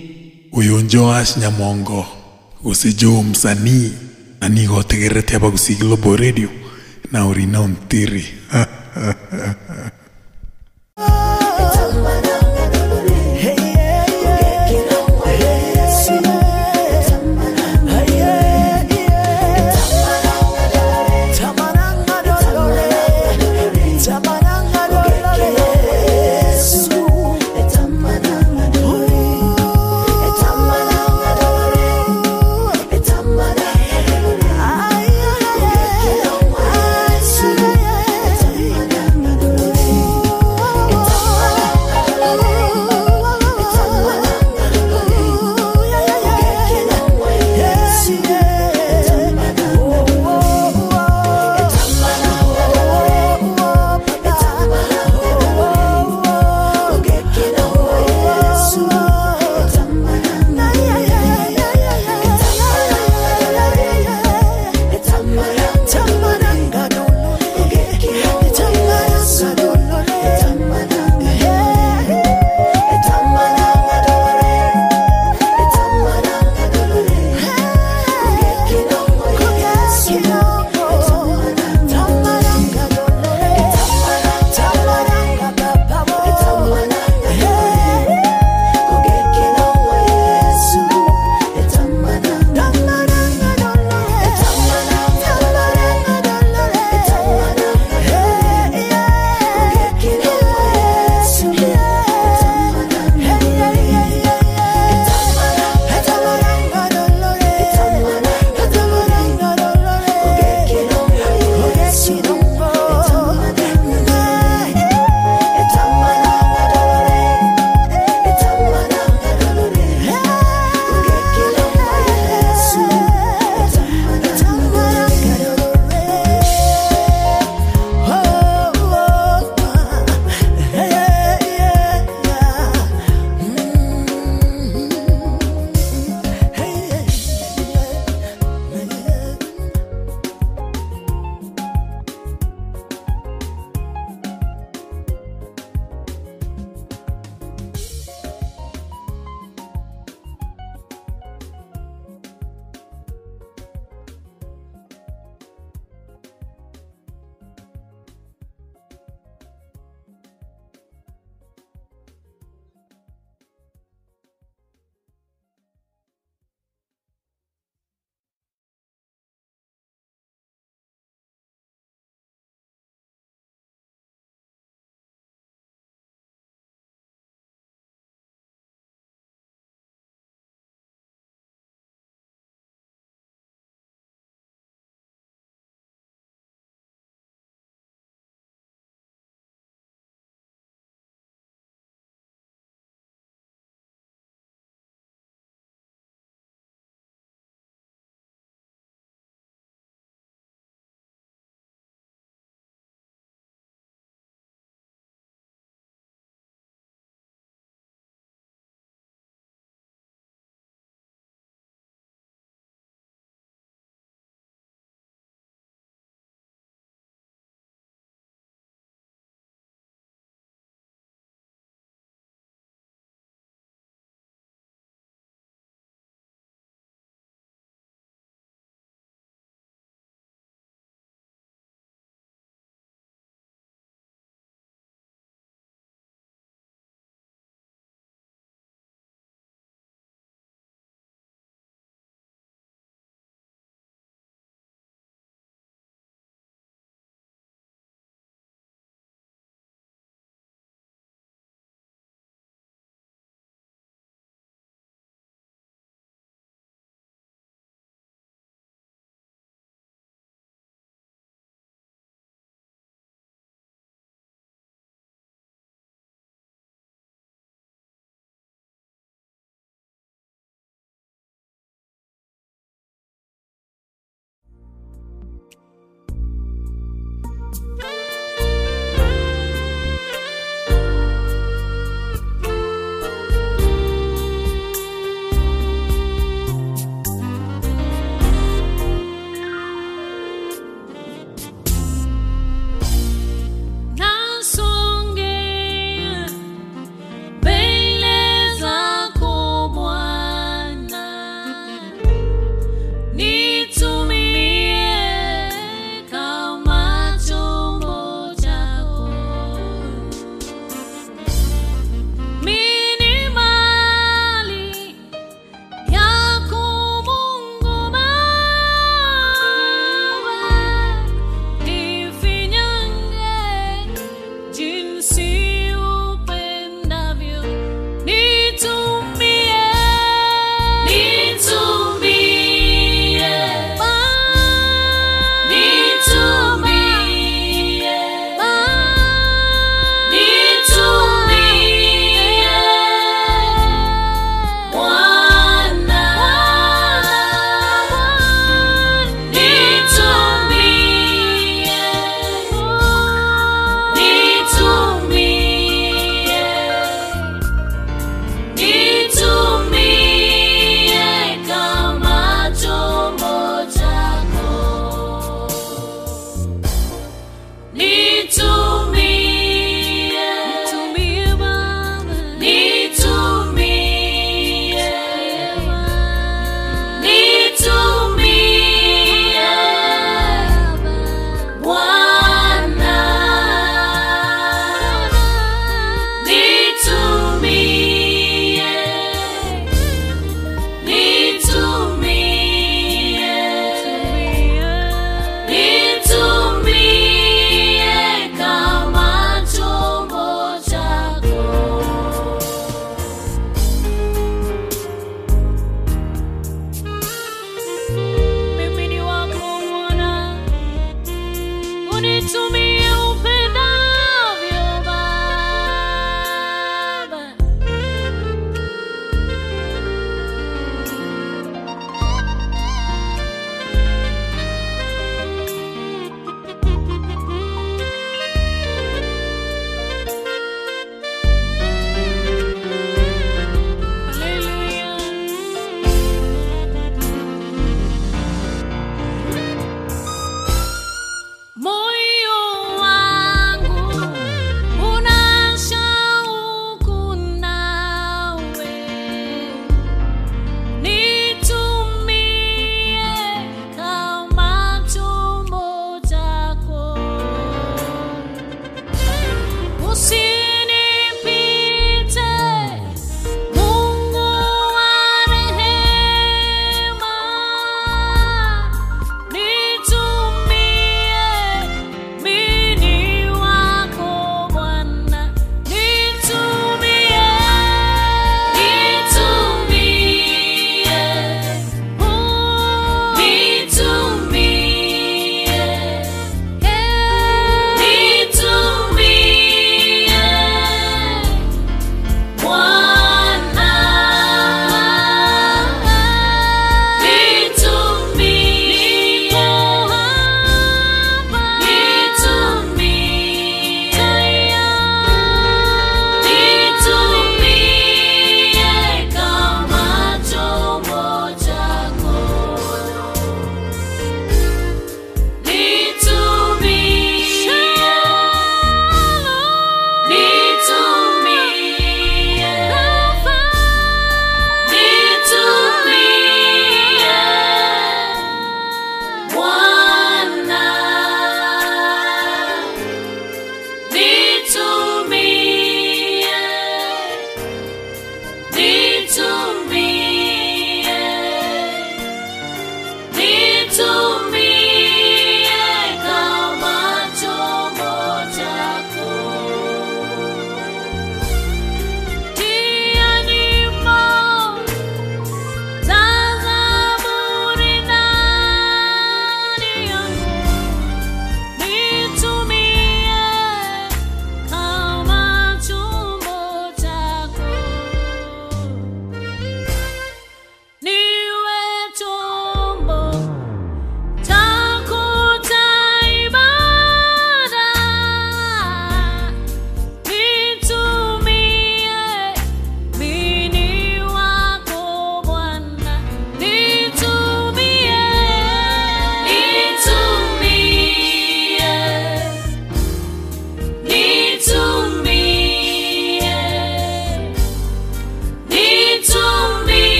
Uyu Joash Nyamongo usijo msanii anigotegerete abagusigilo boredio na urinao ntiri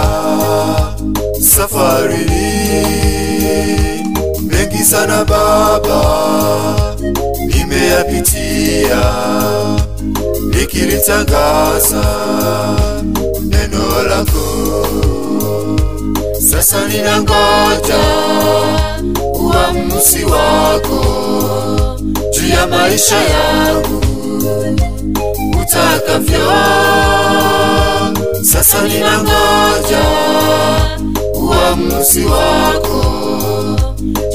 nimevumilia safari mengi sana Baba, nimeyapitia nikilitangaza neno lako. Sasa ninangoja uamuzi wako juu ya maisha yangu utakavyo sasa ninangoja uamuzi wako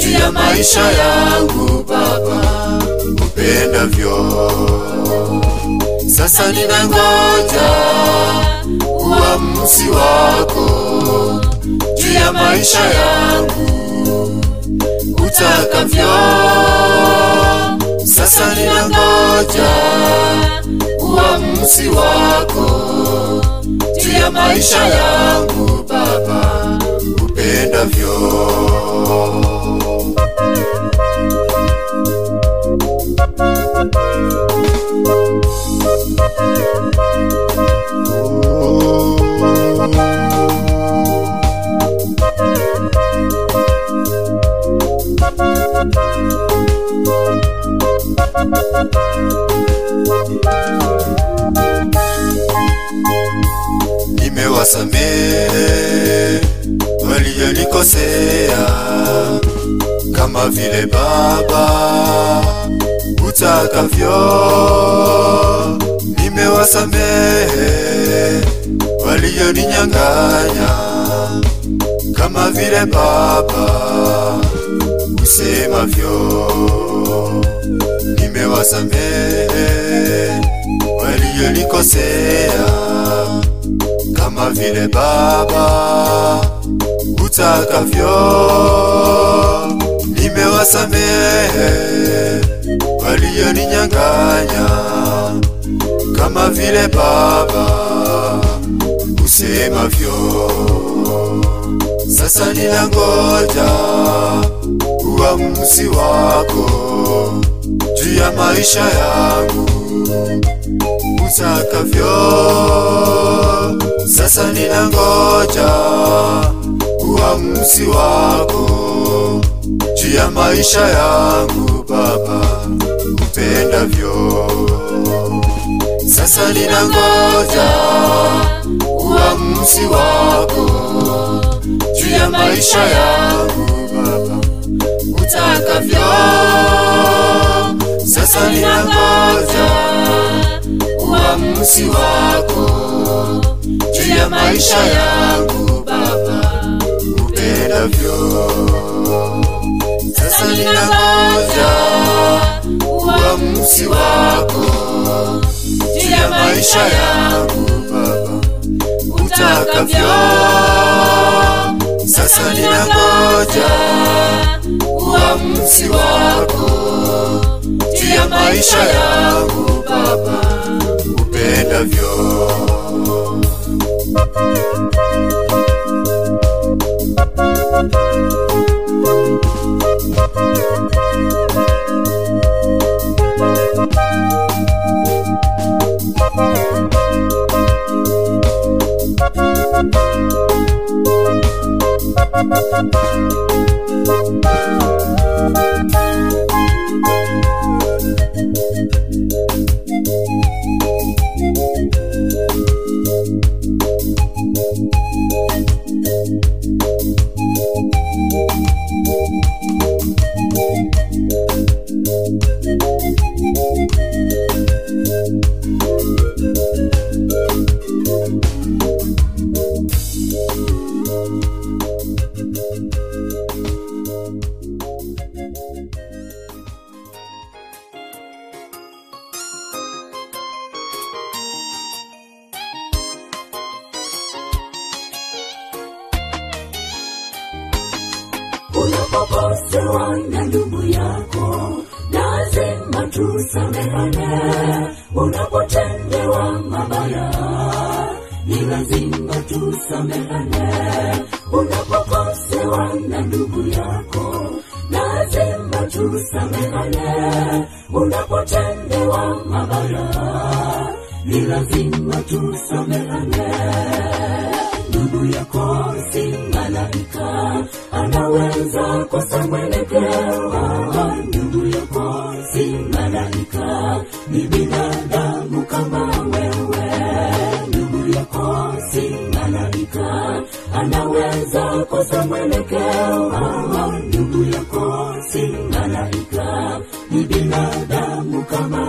juu ya maisha yangu Baba, upendavyo. Sasa ninangoja uamuzi wako juu ya maisha yangu utakavyo. Sasa ninangoja uamuzi wako ya maisha yangu Baba, upendavyo. Nimewasamehe walionikosea, kama vile Baba utakavyo. Nimewasamehe walioninyang'anya, kama vile Baba usemavyo. Nimewasamehe walionikosea kama vile Baba utakavyo. Nimewasamehe walioninyang'anya, kama vile Baba usemavyo. Sasa ninangoja uamuzi wako juu ya maisha yangu utakavyo. Sasa ninangoja uamuzi wako juu ya maisha yangu Baba, upendavyo. Sasa ninangoja uamuzi wako juu ya maisha yangu Baba, utakavyo. Sasa ninangoja uamuzi wako juu ya maisha yangu Baba, upendavyo. Sasa ninangoja uamuzi wako juu ya maisha yangu Baba, utakavyo. Sasa ninangoja uamuzi wako jinsi ya maisha yangu Baba upendavyo. Thank you. Thank you. Dada mais.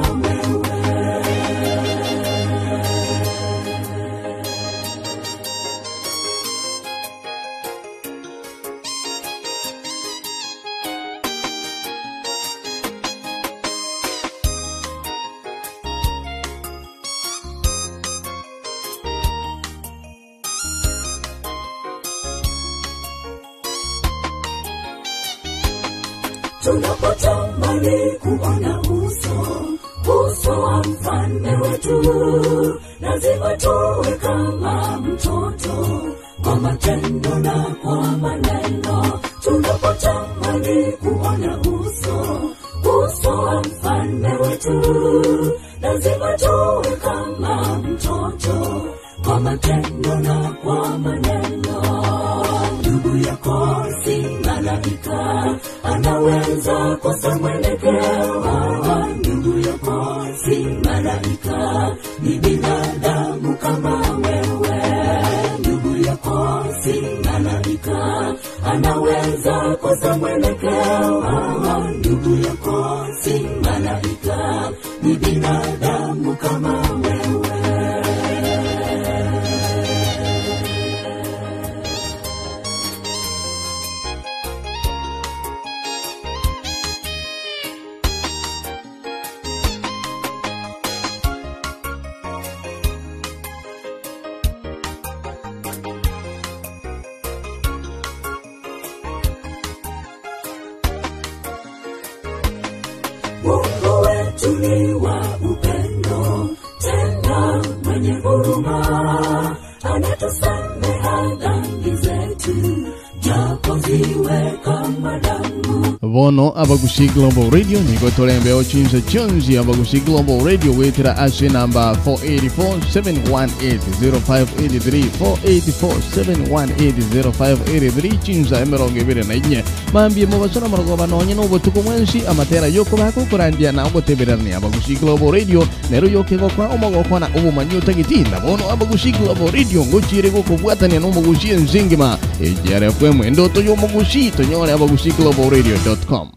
global radio nikotolembera ochimisa chonzi abakusi global radio wetera ase namba 484-718-0583 chimisa emirongo ibiri na inye bambie mubasona morogo banonye n'obutuku bwensi amatera yokubaku kurandia na ogutebererania abakusi global radio nero yokegokwa omogokwana obumanyi otagitinda bono abakusi global radio ngochire gokubwatania n'omogusi enzingima ejrfm endoto y'omogusi tonyore abagusi globalradio com.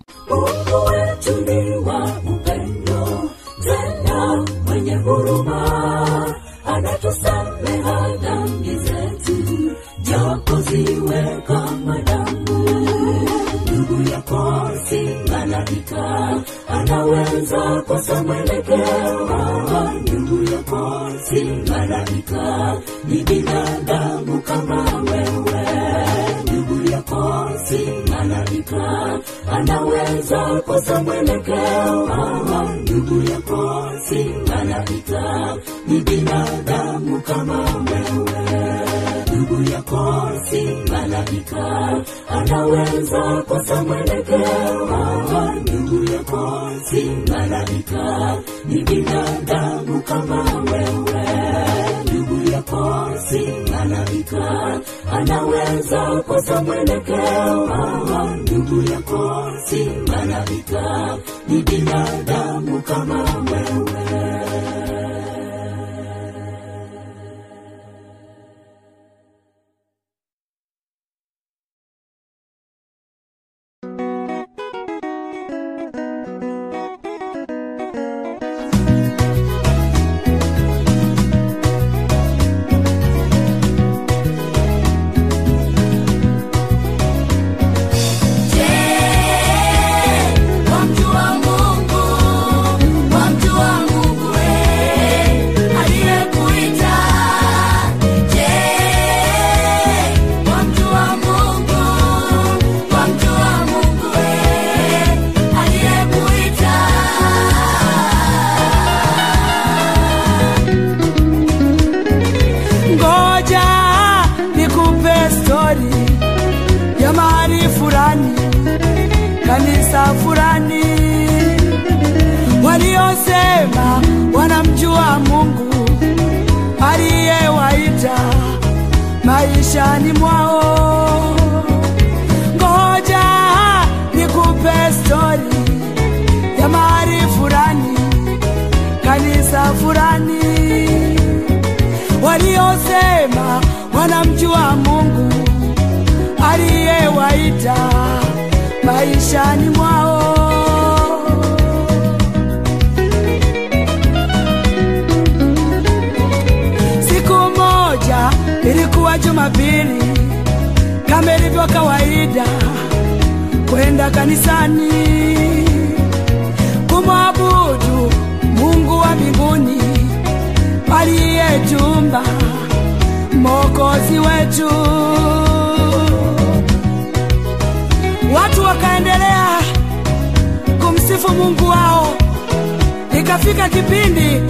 Ikafika kipindi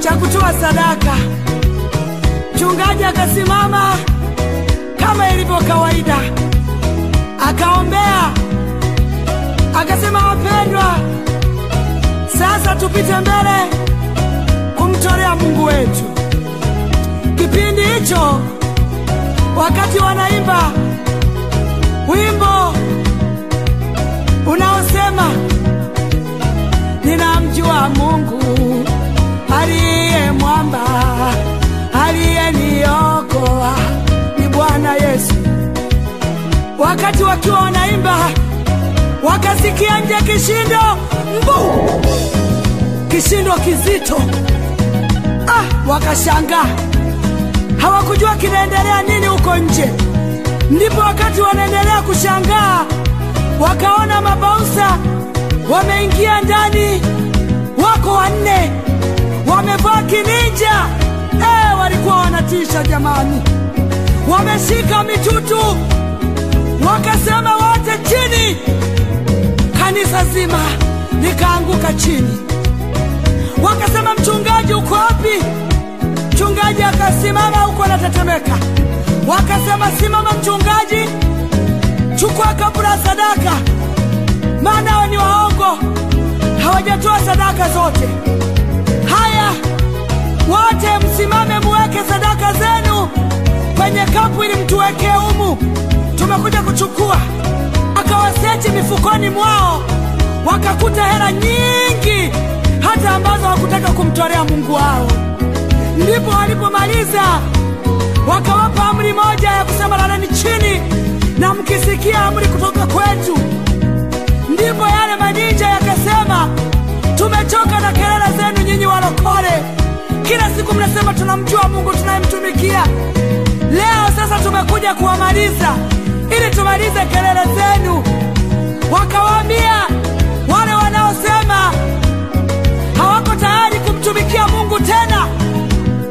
cha kutoa sadaka. Mchungaji akasimama kama ilivyo kawaida, akaombea, akasema, wapendwa, sasa tupite mbele kumtolea Mungu wetu. Kipindi hicho, wakati wanaimba wimbo unaosema ninamjua Mungu aliye mwamba aliyeniokoa ni Bwana Yesu. Wakati wakiwa wanaimba, wakasikia nje kishindo mbu, kishindo kizito. Ah, wakashangaa, hawakujua kinaendelea nini huko nje. Ndipo wakati wanaendelea kushangaa, wakaona mabausa wameingia ndani, wako wanne, wamevaa kininja. Eh, walikuwa wanatisha jamani, wameshika mitutu, wakasema wote chini. Kanisa zima likaanguka chini, wakasema mchungaji, uko wapi? Mchungaji akasimama huko anatetemeka. Wakasema simama mchungaji, chukua kabla sadaka, maana ni waongo, hawajatoa sadaka zote. Haya, wote msimame, muweke sadaka zenu kwenye kapu ili mtuwekee humu, tumekuja kuchukua. Akawaseti mifukoni mwao, wakakuta hela nyingi, hata ambazo hawakutaka kumtolea Mungu wao. Ndipo walipomaliza wakawapa amri moja ya kusema laleni chini, na mkisikia amri kutoka kwetu. Ndipo yale maninja yakasema, tumechoka na kelele zenu nyinyi walokole, kila siku mnasema tunamjua Mungu tunayemtumikia. Leo sasa tumekuja kuwamaliza ili tumalize kelele zenu. Wakawaambia wale wanaosema hawako tayari kumtumikia Mungu tena,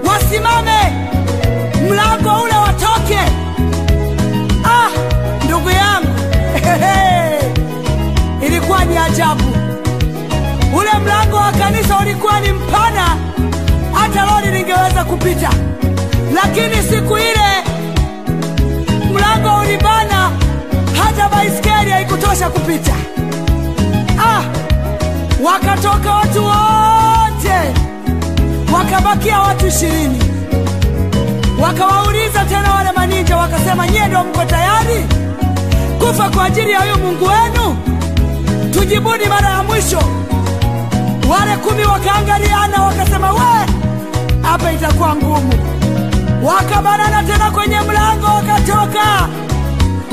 wasimame mlango ule watoke. Ah, ndugu yangu ajabu. Ule mlango wa kanisa ulikuwa ni mpana, hata lori lingeweza kupita, lakini siku ile mlango ulibana, hata baiskeli haikutosha kupita. Ah, wakatoka watu wote, wakabakia watu ishirini. Wakawauliza tena wale maninja, wakasema nyie ndio mko tayari kufa kwa ajili ya huyu Mungu wenu? Tujibuni mara ya mwisho. Wale kumi wakaangaliana, wakasema we, hapa itakuwa ngumu. Wakabanana tena kwenye mlango, wakatoka,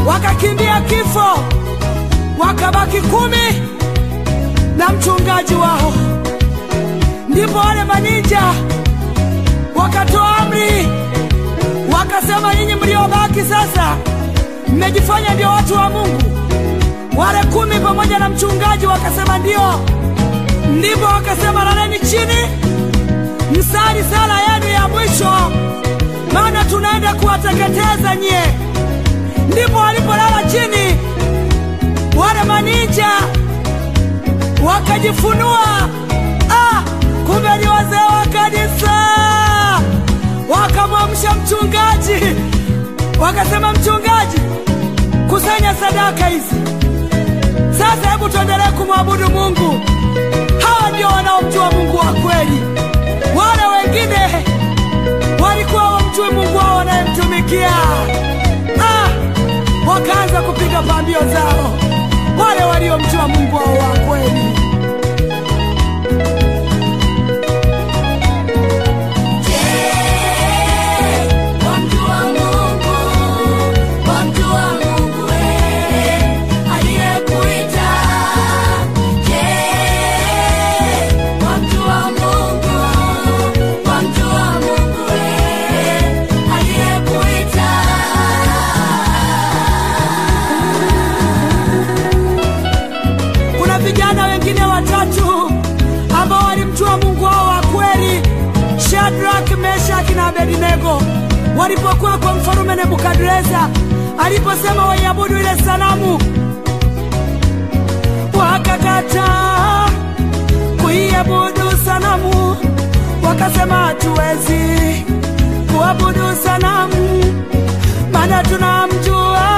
wakakimbia kifo, wakabaki kumi na mchungaji wao. Ndipo wale maninja wakatoa amri wakasema, nyinyi mliobaki sasa mmejifanya ndio watu wa Mungu. Wale kumi pamoja na mchungaji wakasema ndio. Ndipo wakasema laleni chini, msali sala yenu ya mwisho, maana tunaenda kuwateketeza nyie. Ndipo walipolala chini, wale maninja wakajifunua. Ah, kumbe ni wazee wa kanisa wakamwamsha mchungaji, wakasema, mchungaji, kusanya sadaka hizi sasa hebu tuendelee kumwabudu Mungu. Hawa ndio wanaomjua Mungu wa kweli. Wale wengine walikuwa hawamjui Mungu wao wanayemtumikia. Ah, wakaanza kupiga pambio zao, wale waliomjua Mungu wao wa kweli. Walipokuwa kwa mfalume Nebukadreza aliposema waiabudu ile sanamu, wakakataa kuiabudu sanamu, wakasema hatuwezi kuabudu sanamu, maana tunamjua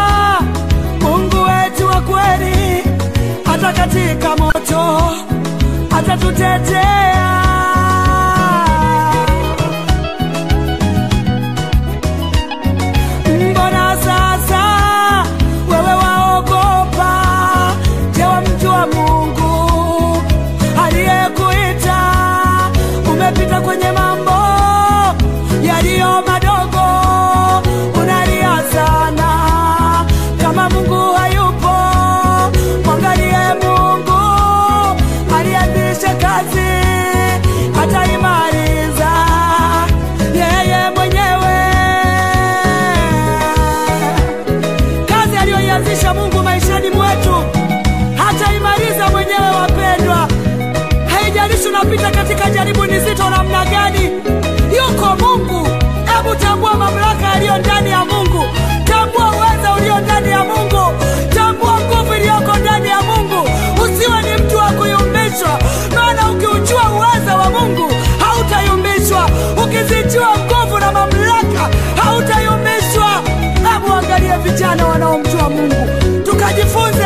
Mungu wetu wa kweli, hata katika moto atatutetea. Jaribu ni zito namna gani, yuko Mungu. Hebu tambua mamlaka yaliyo ndani ya Mungu, tambua uweza ulio ndani ya Mungu, tambua nguvu iliyoko ndani ya Mungu. Usiwe ni mtu wa kuyumbishwa, maana ukiujua uweza wa Mungu hautayumbishwa. Ukizijua nguvu na mamlaka hautayumbishwa. Hebu angalie vijana wanaomjua Mungu, tukajifunze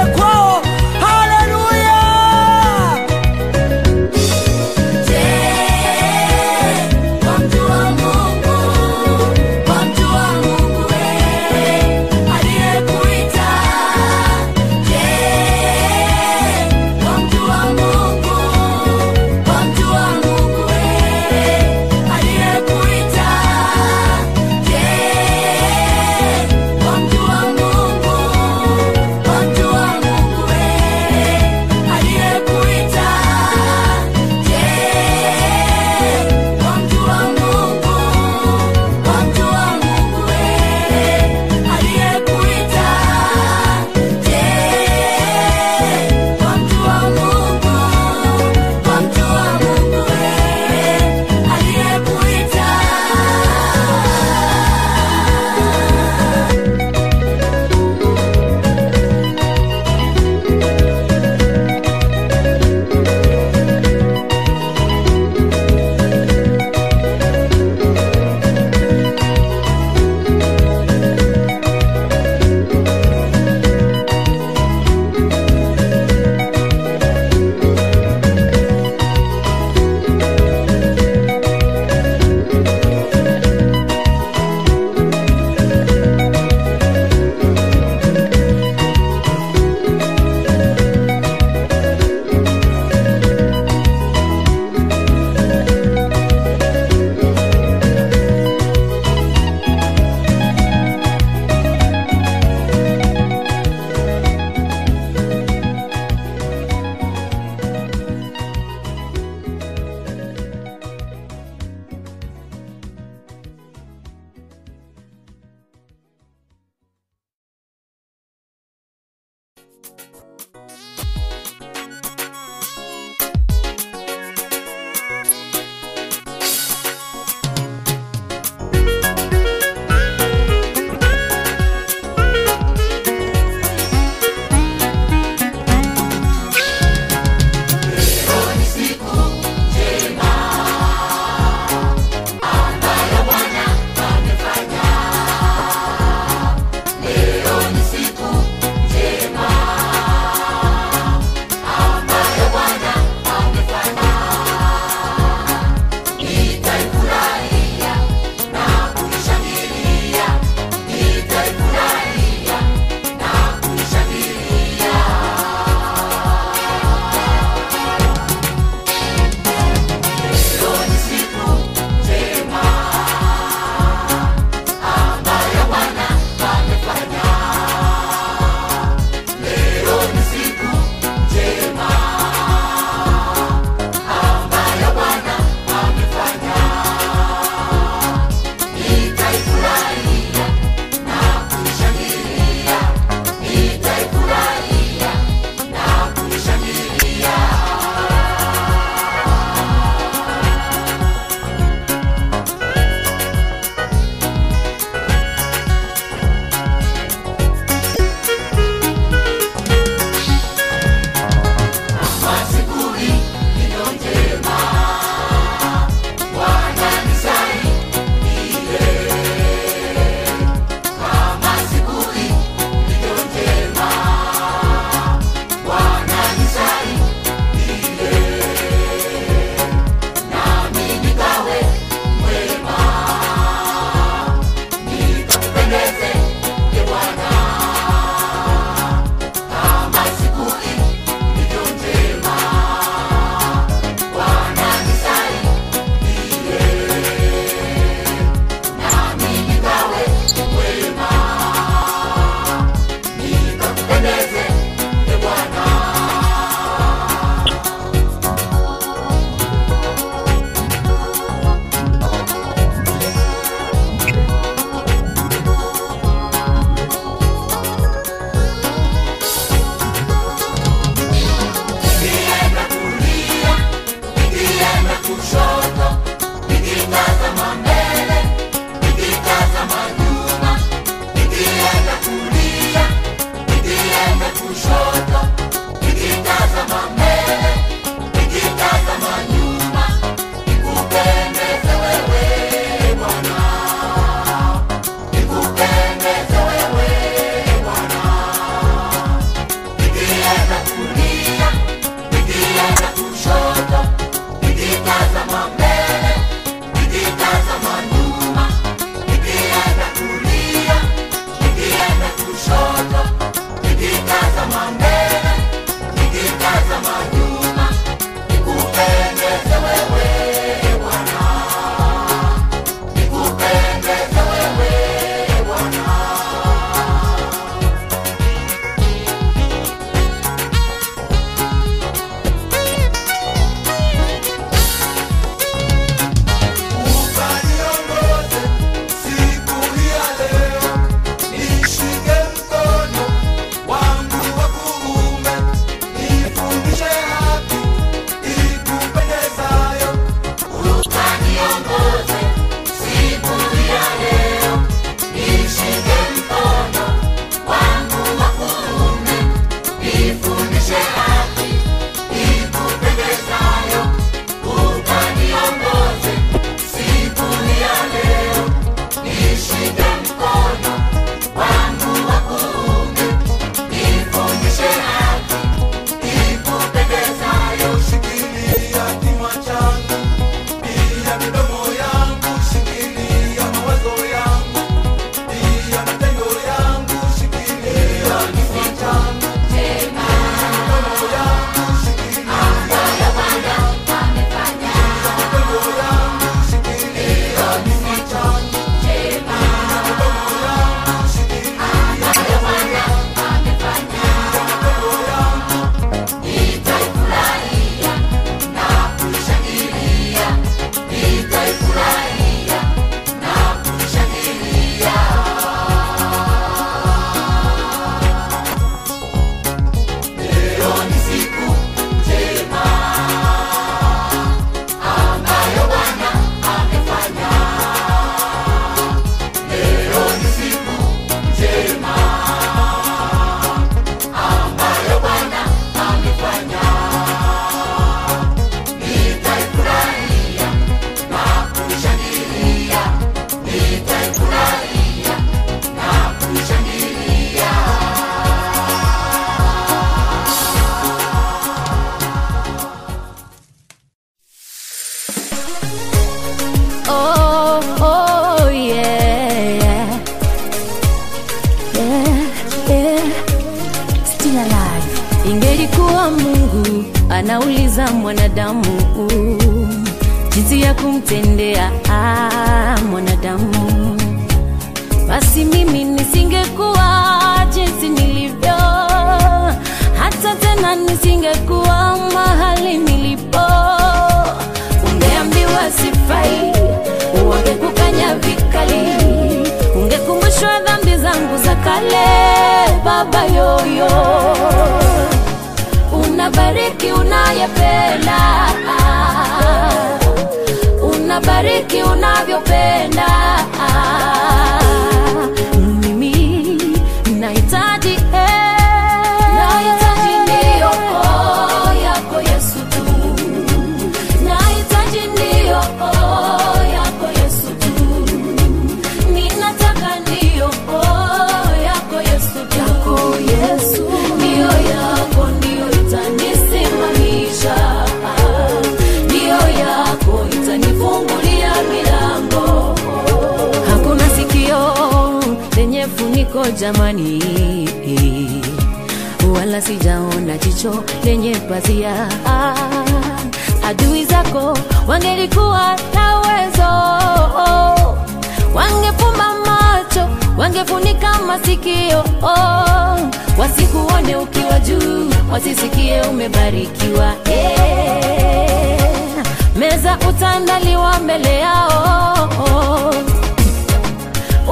umebarikiwa yeah. Meza utaandaliwa mbele yao,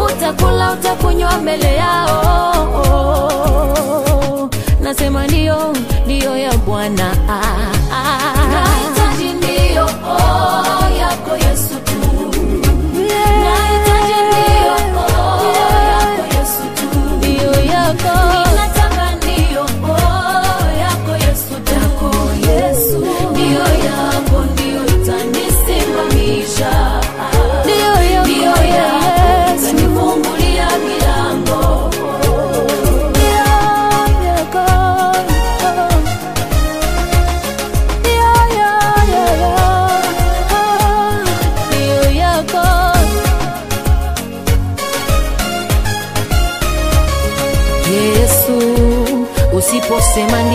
utakula utakunywa mbele yao, nasema ndiyo, ndiyo ya Bwana ah. go. semana.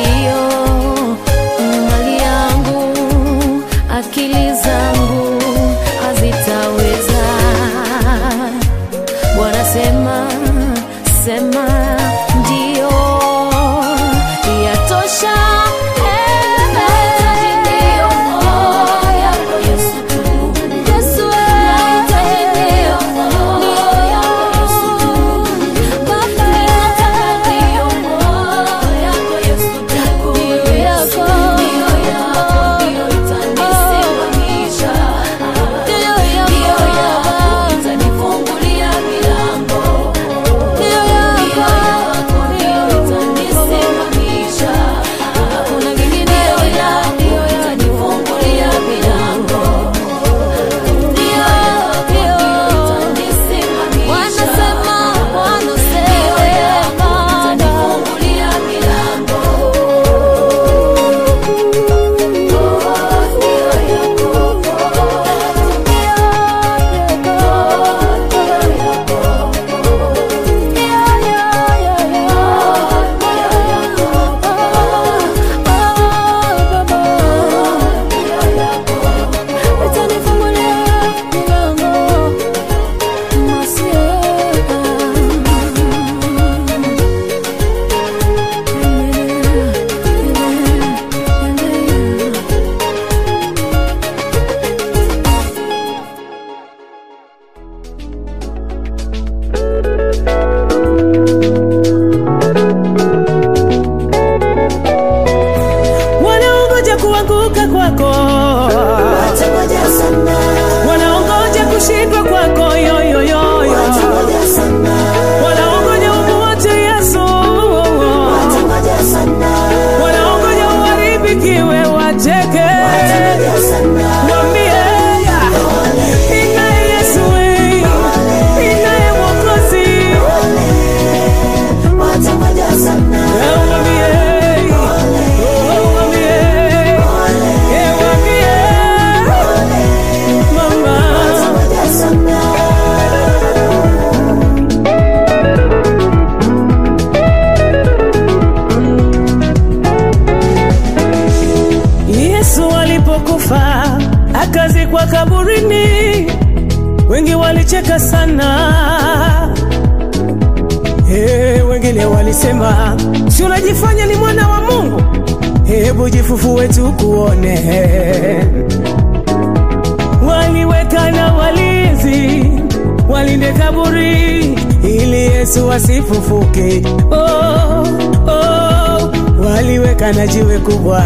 Jiwe kubwa.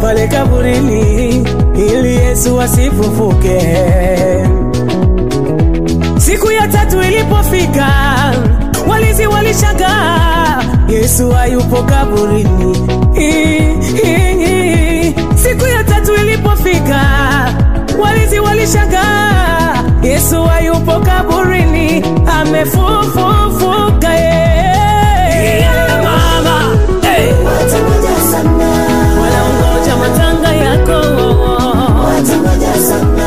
Pale kaburini ili yesu asifufuke. Siku ya tatu ilipofika walinzi walishangaa. Yesu hayupo kaburini. Siku ya tatu ilipofika walinzi walishangaa. Yesu hayupo kaburini. Amefufuka Cause